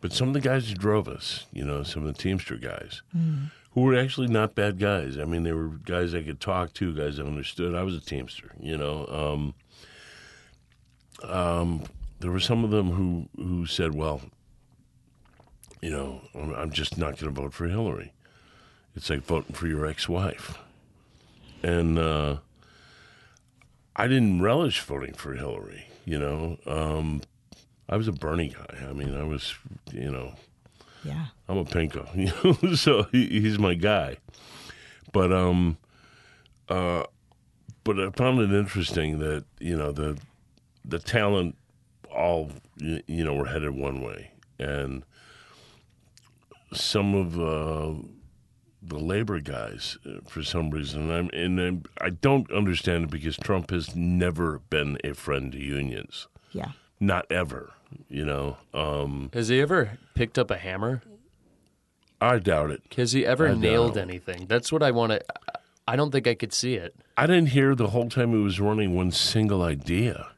But some of the guys who drove us, you know, some of the Teamster guys, who were actually not bad guys. I mean, they were guys I could talk to, guys I understood. I was a Teamster, you know. Um, um, there were some of them who, who said, well, you know, I'm, I'm just not going to vote for Hillary. It's like voting for your ex wife. And uh, I didn't relish voting for Hillary, you know. Um, I was a Bernie guy. I mean, I was, you know, yeah, I'm a pinko, you know, so he, he's my guy. But um, uh, but I found it interesting that you know the the talent all you know were headed one way, and some of uh, the labor guys, uh, for some reason, I'm, and I'm, I don't understand it because Trump has never been a friend to unions, yeah. not ever. You know, um, Has he ever picked up a hammer? I doubt it. Has he ever I nailed don't. anything? That's what I want to. I don't think I could see it. I didn't hear the whole time he was running one single idea.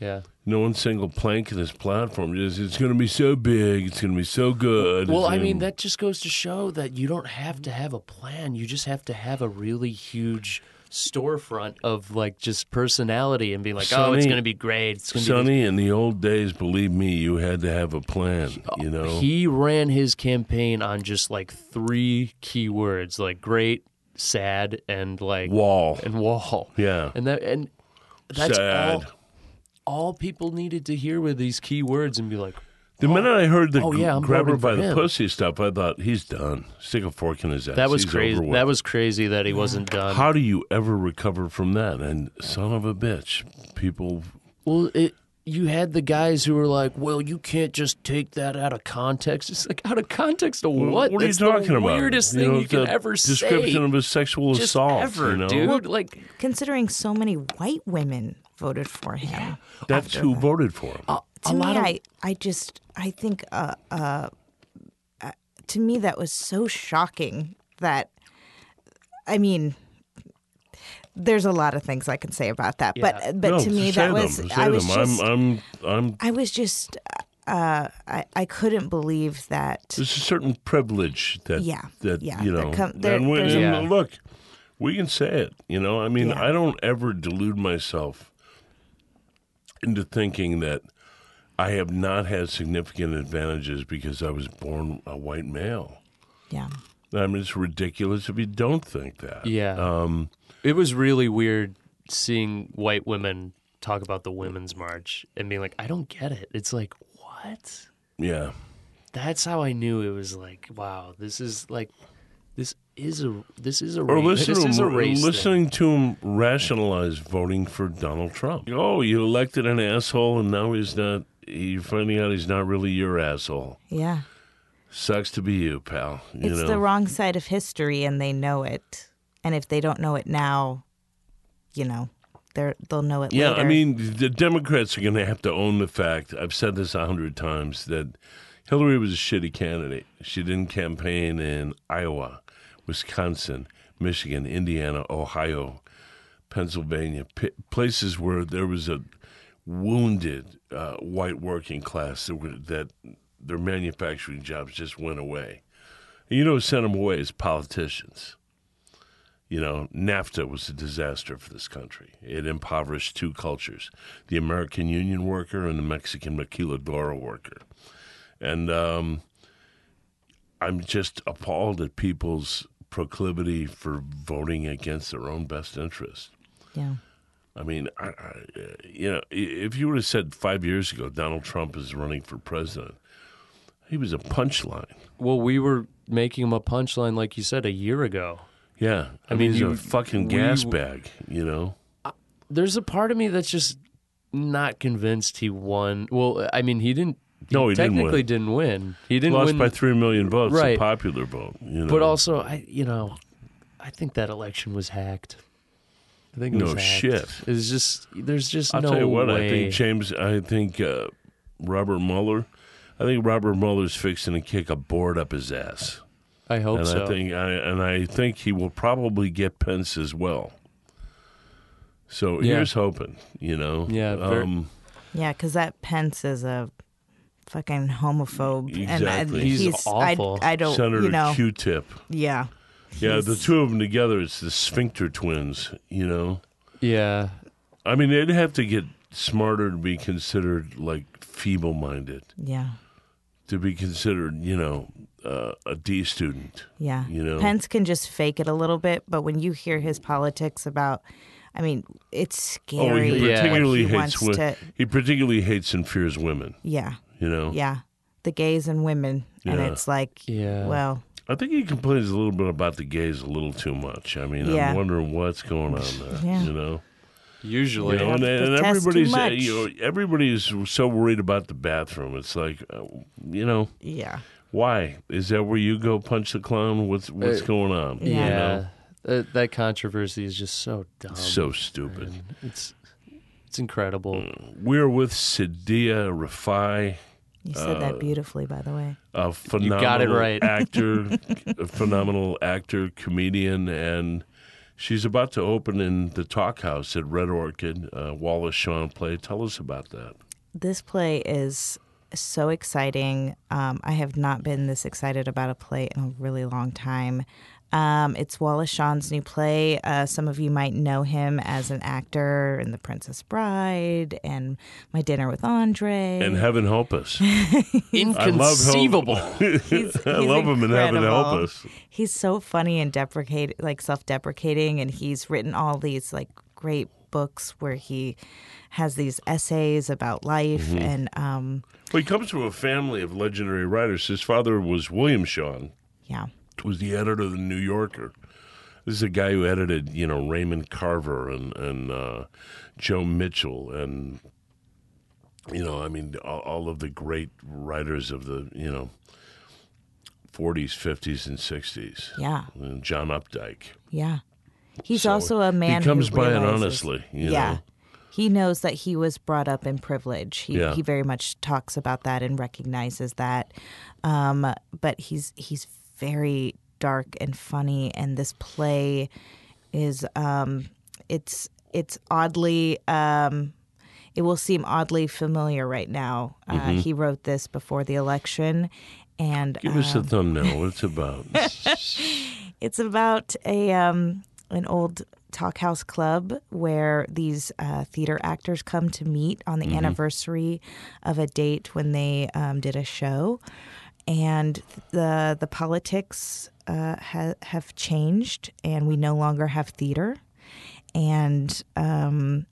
Yeah. No one single plank in this platform. Just it's going to be so big. It's going to be so good. Well, I mean, that just goes to show that you don't have to have a plan. You just have to have a really huge storefront of like just personality and be like, oh, it's going to be great. It's going to be. Sonny, in the old days, believe me, you had to have a plan. You know, He ran his campaign on just like three keywords, like great, sad, and like wall. and wall. Yeah, And that and that's sad. all all people needed to hear were these key words and be like, The minute oh, I heard the Oh, yeah, I'm grab her by the him. pussy stuff, I thought he's done. Stick a fork in his ass. that was He's crazy. over. That was crazy that he wasn't done. How do you ever recover from that? And son of a bitch, people. Well, it you had the guys who were like, "Well, you can't just take that out of context." It's like out of context of what? What are That's you talking the about? Weirdest You thing know, you can the ever Description say. of a sexual just assault. ever, you know? dude. Like, Considering so many white women voted for him. That's after who that. voted for him. to me, lot of- I, I just, I think, uh, uh, uh, to me, that was so shocking that, I mean, there's a lot of things I can say about that, Yeah. but but no, to me, that them, was, say I was them. just, I'm, I'm, I'm. I was just, uh, I, I couldn't believe that. There's a certain privilege that, Yeah, that yeah, you that know. come- there- and when, and Yeah. look, we can say it. You know, I mean, Yeah. I don't ever delude myself into thinking that I have not had significant advantages because I was born a white male. Yeah, I mean, it's ridiculous if you don't think that. yeah, Um, it was really weird seeing white women talk about the women's march and being like, "I don't get it." It's like, what? yeah. That's how I knew it was like, wow, this is like, this is a this is a Or race. listen this to is a him, race thing. listening to him rationalize voting for Donald Trump. Oh, you elected an asshole, and now he's not. You're finding out he's not really your asshole. yeah. Sucks to be you, pal. You It's know? the wrong side of history, and they know it. And if they don't know it now, you know, they're they'll know it later. yeah, later. I mean, the Democrats are going to have to own the fact. I've said this a hundred times that Hillary was a shitty candidate. She didn't campaign in Iowa, Wisconsin, Michigan, Indiana, Ohio, Pennsylvania, p- places where there was a wounded uh, white working class that, were, that their manufacturing jobs just went away. And you know, sent them away is politicians. You know, NAFTA was a disaster for this country. It impoverished two cultures the American Union worker and the Mexican maquiladora worker. And um, I'm just appalled at people's proclivity for voting against their own best interest. yeah. I mean, I, I, you know, if you would have said five years ago Donald Trump is running for president, he was a punchline. Well, we were making him a punchline, like you said, a year ago. Yeah, I, I mean, mean, he's you- a fucking we- gas bag. You know, There's a part of me that's just not convinced he won. Well, I mean, he didn't. No, he didn't technically win. didn't win. He didn't lost win by three million votes, a Right. popular vote. You know, But also, I you know, I think that election was hacked. I think it No was hacked. shit. It's just there's just I'll no tell you what. way. I think James. I think uh, Robert Mueller. I think Robert Mueller's fixing to kick a board up his ass, I hope and so. I think I, and I think he will probably get Pence as well. So Yeah. here's hoping. You know. Yeah, Um, Yeah, because that Pence is a fucking homophobe, and Exactly. I, He's he's, awful. I, I don't, Senator you know, Q-Tip. yeah, Yeah, the two of them together, it's the sphincter twins. You know. yeah, I mean, they'd have to get smarter to be considered like feeble-minded. yeah, To be considered, you know, uh, a D student. yeah. You know. Pence can just fake it a little bit, but when you hear his politics about, I mean, it's scary. Oh, scary. he particularly what he hates wants wo- to, he particularly hates and fears women. yeah, You know, yeah, the gays and women, and Yeah. it's like, yeah. well, I think he complains a little bit about the gays a little too much. I mean, Yeah. I'm wondering what's going on there. Yeah. You know, Usually, you know, and, and protest too everybody's uh, you know everybody's so worried about the bathroom. It's like, uh, you know, yeah, why is that where you go punch the clown? What's what's Uh, going on? Yeah. You yeah. know? That, that controversy is just so dumb. so stupid. man. It's it's incredible. We're with Sadieh Rifai. You said Uh, that beautifully, by the way. a phenomenal got it right. actor, a phenomenal actor, comedian, and she's about to open in the Talk House at Red Orchid, uh, Wallace Shawn play. Tell us about that. This play is so exciting. Um, I have not been this excited about a play in a really long time. Um, it's Wallace Shawn's new play. Uh, some of you might know him as an actor in The Princess Bride and My Dinner with Andre. And Heaven Help Us. I Inconceivable. love He's, He's- I love him in Heaven Help. Us. He's so funny and deprecate, like self-deprecating, and he's written all these like great books where he has these essays about life Mm-hmm. and um, Well, he comes from a family of legendary writers. His father was William Shawn, yeah. Was the editor of the New Yorker. This is a guy who edited, you know, Raymond Carver and and uh, Joe Mitchell and you know, I mean, all, all of the great writers of the you know 40s, 50s, and 60s. Yeah. And John Updike. Yeah. He's So also a man He comes by it honestly. You yeah. Know? He knows that he was brought up in privilege. He Yeah. he very much talks about that and recognizes that. Um, but he's he's very dark and funny and this play is um it's it's oddly um it will seem oddly familiar right now. Uh, Mm-hmm. He wrote this before the election and Give us a um, thumbnail. What it's about. it's about a um, an old talk house club where these uh, theater actors come to meet on the anniversary of a date when they um, did a show, and the the politics uh, ha- have changed, and we no longer have theater, and um,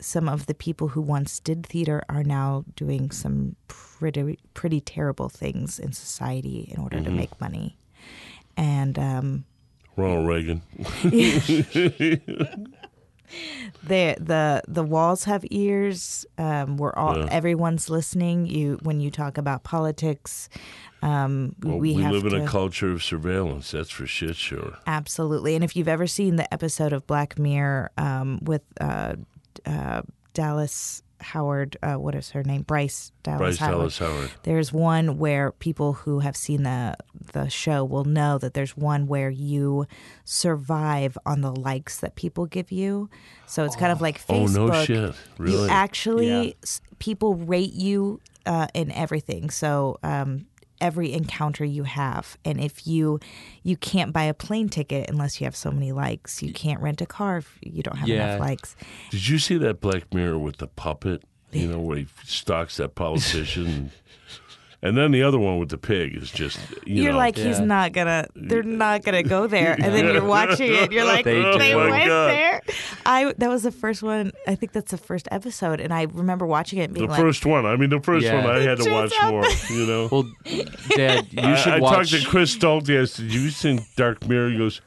some of the people who once did theater are now doing some pretty pretty terrible things in society in order to make money, and um, Ronald Reagan. the the the walls have ears. Um, we're all Yeah. everyone's listening. You when you talk about politics, um, Well, we, we, have live in a culture of surveillance. That's for shit sure. absolutely. And if you've ever seen the episode of Black Mirror um, with uh, uh, Dallas Howard, uh, what is her name? Bryce Dallas Bryce Howard. Dallas Howard. There's one where people who have seen the the show will know that there's one where you survive on the likes that people give you. So it's kind of like Facebook. Oh, no shit. Really? You actually Yeah. people rate you uh, in everything. So um, every encounter you have, and if you you can't buy a plane ticket unless you have so many likes, you can't rent a car if you don't have Yeah. enough likes. Did you see that Black Mirror with the puppet? You know, where he stalks that politician. and then the other one with the pig is just, you You are know. like, he's not gonna. They're not gonna go there, and then you're watching it. You're like, They they. Oh my went God. there. I that was the first one. I think that's the first episode, and I remember watching it and the like, first one. I mean, the first Yeah. one I had to watch more, you know. Well, Dad, you I, should I watch. talked to Chris Stolte. I said, "You seen Dark Mirror?" He goes,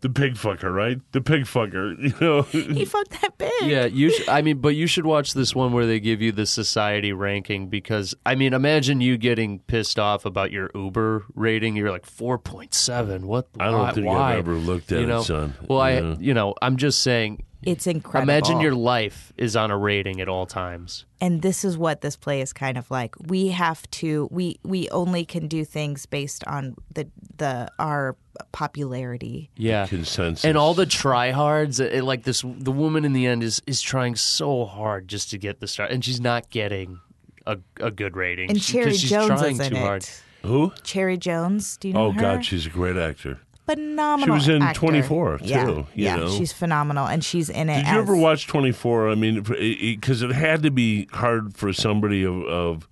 "The pig fucker, right? The pig fucker." You know, he fucked that bitch. Yeah, you. Sh- I mean, but you should watch this one where they give you the society ranking because I mean, imagine you getting pissed off about your Uber rating. You're like four point seven. What? I don't why- think why? I've ever looked at you know? it, son. Well, I, you know, I'm just saying. It's incredible. Imagine your life is on a rating at all times. and this is what this play is kind of like. We have to. We we only can do things based on the the our popularity. Yeah. consensus And all the tryhards, it, like this, the woman in the end is is trying so hard just to get the star, and she's not getting a, a good rating. And She- Cherry 'cause she's Jones is in too it. hard. who? Cherry Jones, do you know Oh her? God, she's a great actor. Phenomenal. She was in actor. 24 too, Yeah, you yeah, know. she's phenomenal, and she's in it. Did you ever watch 24? I mean, because it, had to be hard for somebody of, of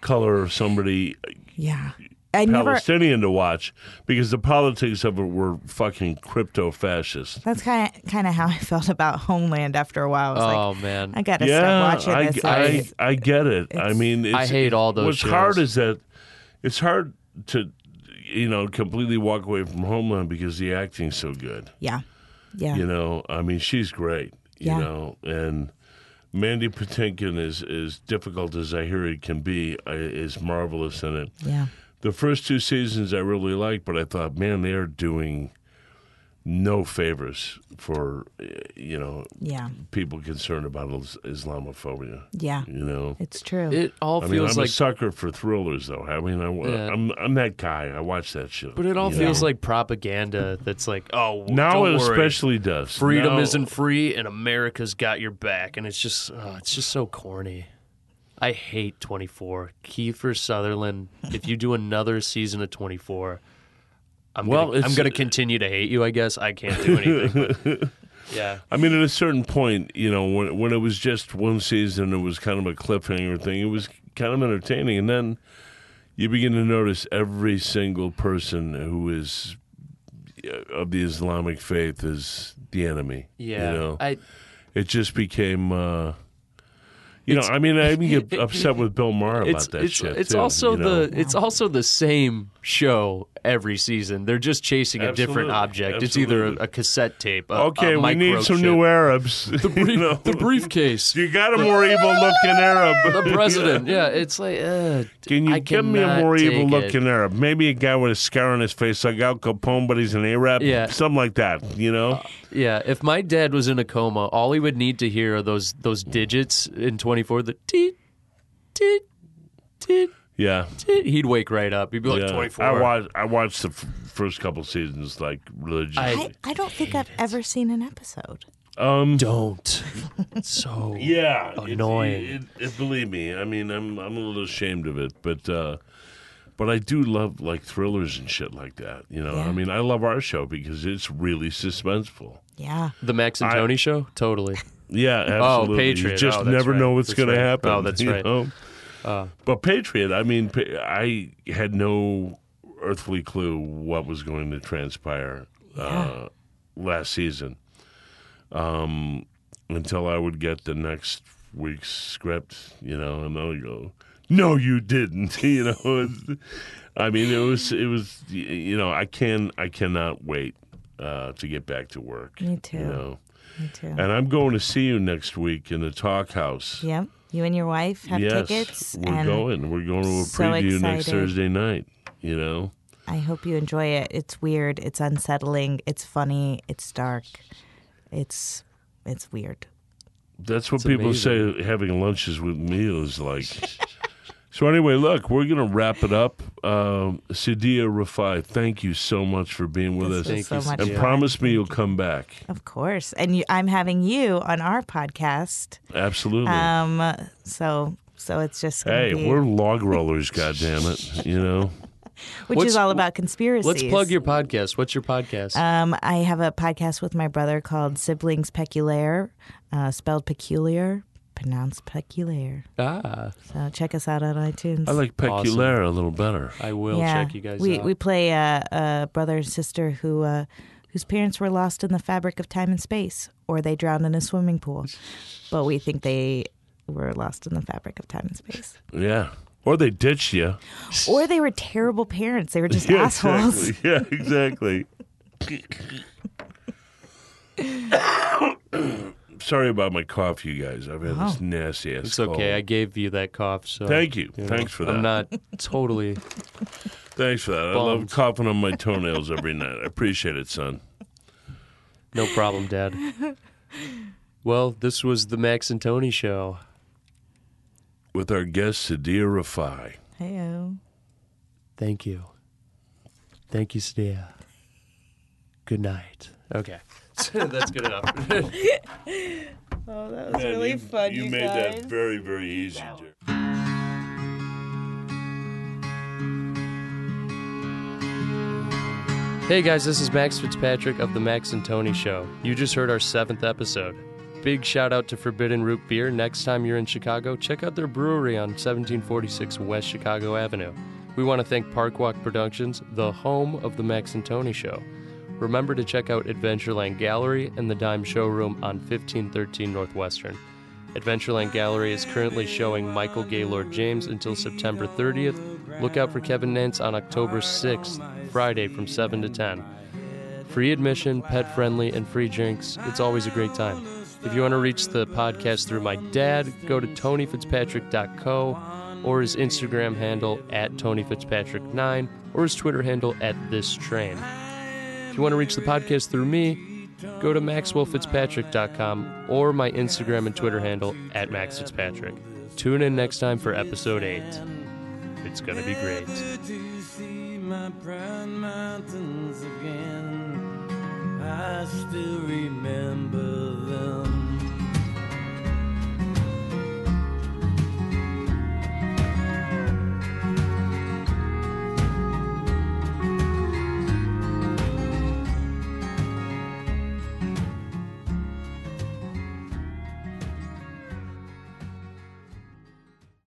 color somebody Yeah, I never. Palestinian to watch because the politics of it were fucking crypto fascist. That's kind of kind of how I felt about Homeland after a while. I was Oh like, man, I gotta Yeah, stop watching I, this. I, It's- I get it. I mean, it's, I hate all those What's shows. hard is that it's hard to, you know, completely walk away from Homeland because the acting's so good. yeah, yeah, You know, I mean, she's great. You Yeah. know, and Mandy Patinkin is as difficult as I hear it can be. Is marvelous in it. yeah. The first two seasons I really liked, but I thought, man, they are doing no favors for uh, you know Yeah. people concerned about Islamophobia. Yeah. You know, It's true. It all I mean, feels I'm a sucker for thrillers, though. I mean, I, Yeah. I'm I'm that guy. I watch that shit. but it all feels know? like propaganda. That's like, oh, now don't it worry. especially does. freedom Now- isn't free, and America's got your back, and it's just, oh, it's just so corny. I hate 24. Kiefer Sutherland. If you do another season of 24, I'm Well, gonna, I'm gonna continue to hate you. I guess I can't do anything. but- yeah. I mean, at a certain point, you know, when when it was just one season, it was kind of a cliffhanger thing. It was kind of entertaining, and then you begin to notice every single person who is uh, of the Islamic faith is the enemy. Yeah. you know, I it just became. Uh, you know, I mean, I even get upset with Bill Maher about it's that it's shit. it's too, also you know? the it's also the same show every season. They're just chasing a different Absolutely. object. It's either a, a cassette tape. A, okay. a we need some new Arabs. The, you know? the briefcase. You got a more evil looking Arab. the president. Yeah, it's like, uh, Can you I give me a more evil looking Arab? Maybe a guy with a scar on his face like Al Capone, but he's an Arab. Yeah. Something like that, you know? Yeah, if my dad was in a coma, all he would need to hear are those those digits in 24, the teet, teet, teet, yeah. teet. He'd wake right up. He'd be like yeah. 24. I watched, I watched the f- first couple seasons, like, religiously. I, I don't think I've ever seen an episode. um, Don't. so yeah. it- Annoying. It, it, believe me, I mean, I'm, I'm a little ashamed of it, but, uh, but I do love like thrillers and shit like that. You know, Yeah. I mean, I love our show because it's really suspenseful. Yeah. the Max and I- Tony show, totally. Yeah, absolutely. Oh, Patriot. You just Oh, never right. know what's going right. to happen. Oh, that's right. know? Uh, But Patriot, I mean, I had no earthly clue what was going to transpire uh, last season um, until I would get the next week's script, you know, and I would go, "No, you didn't," you know. I mean, it was, it was, you know, I can, I cannot wait uh, to get back to work. Me too. You know, Me too. and I'm going to see you next week in the Talk House. Yep. You and your wife have yes, tickets. we're and going. We're going to a so preview next. Thursday night. You know, I hope you enjoy it. It's weird. It's unsettling. It's funny. It's dark. It's it's weird. that's what It's people amazing. say. Having lunches with me is like. so anyway, look, we're gonna wrap it up. Um, Sadieh Rifai, thank you so much for being with This us, was Thank so you, much and fun. promise me you'll come back. Of course. And you, I'm having you on our podcast. Absolutely. Um. So so it's just gonna hey, be, we're log rollers, goddamn it! You know. which What's- is all about conspiracies. let's plug your podcast. What's your podcast? Um, I have a podcast with my brother called Siblings Peculiar, uh, spelled peculiar, pronounced peculiar. ah, So check us out on iTunes. I like Awesome. Peculiar a little better. I will yeah, check you guys we out. we play a, a brother and sister who uh, whose parents were lost in the fabric of time and space, or they drowned in a swimming pool, but we think they were lost in the fabric of time and space, Yeah. Or they ditched you. or they were terrible parents. They were just Yeah, assholes. exactly. Yeah, exactly. Sorry about my cough, you guys. I've had this oh. nasty ass it's okay. I gave you that cough, so Thank you. know, Thanks for that. I'm not totally. Thanks for that. I love bummed. coughing on my toenails every night. I appreciate it, son. No problem, Dad. Well, this was the Max and Tony show. With our guest, Sadieh Rifai. Heyo. Thank you. Thank you, Stia. Good night. Okay. That's good enough. Oh, that was really fun. You, You, made guys. that very, very easy. Jerry. Hey guys, this is Max Fitzpatrick of The Max and Tony Show. You just heard our seventh episode. Big shout out to Forbidden Root Beer. Next time you're in Chicago, check out their brewery on 1746 West Chicago Avenue. We want to thank Parkwalk Productions, the home of The Max and Tony Show. Remember to check out Adventureland Gallery and the Dime Showroom on 1513 Northwestern. Adventureland Gallery is currently showing Michael Gaylord James until September 30th. Look out for Kevin Nance on October 6th, Friday from 7 to 10. Free admission, pet friendly, and free drinks. It's always a great time. If you want to reach the podcast through my dad, go to tonyfitzpatrick.co or his Instagram handle at tonyfitzpatrick9 or his Twitter handle at this train. If you want to reach the podcast through me, go to maxwellfitzpatrick.com or my Instagram and Twitter handle at maxfitzpatrick. Tune in next time for episode 8. It's going to be great. I still remember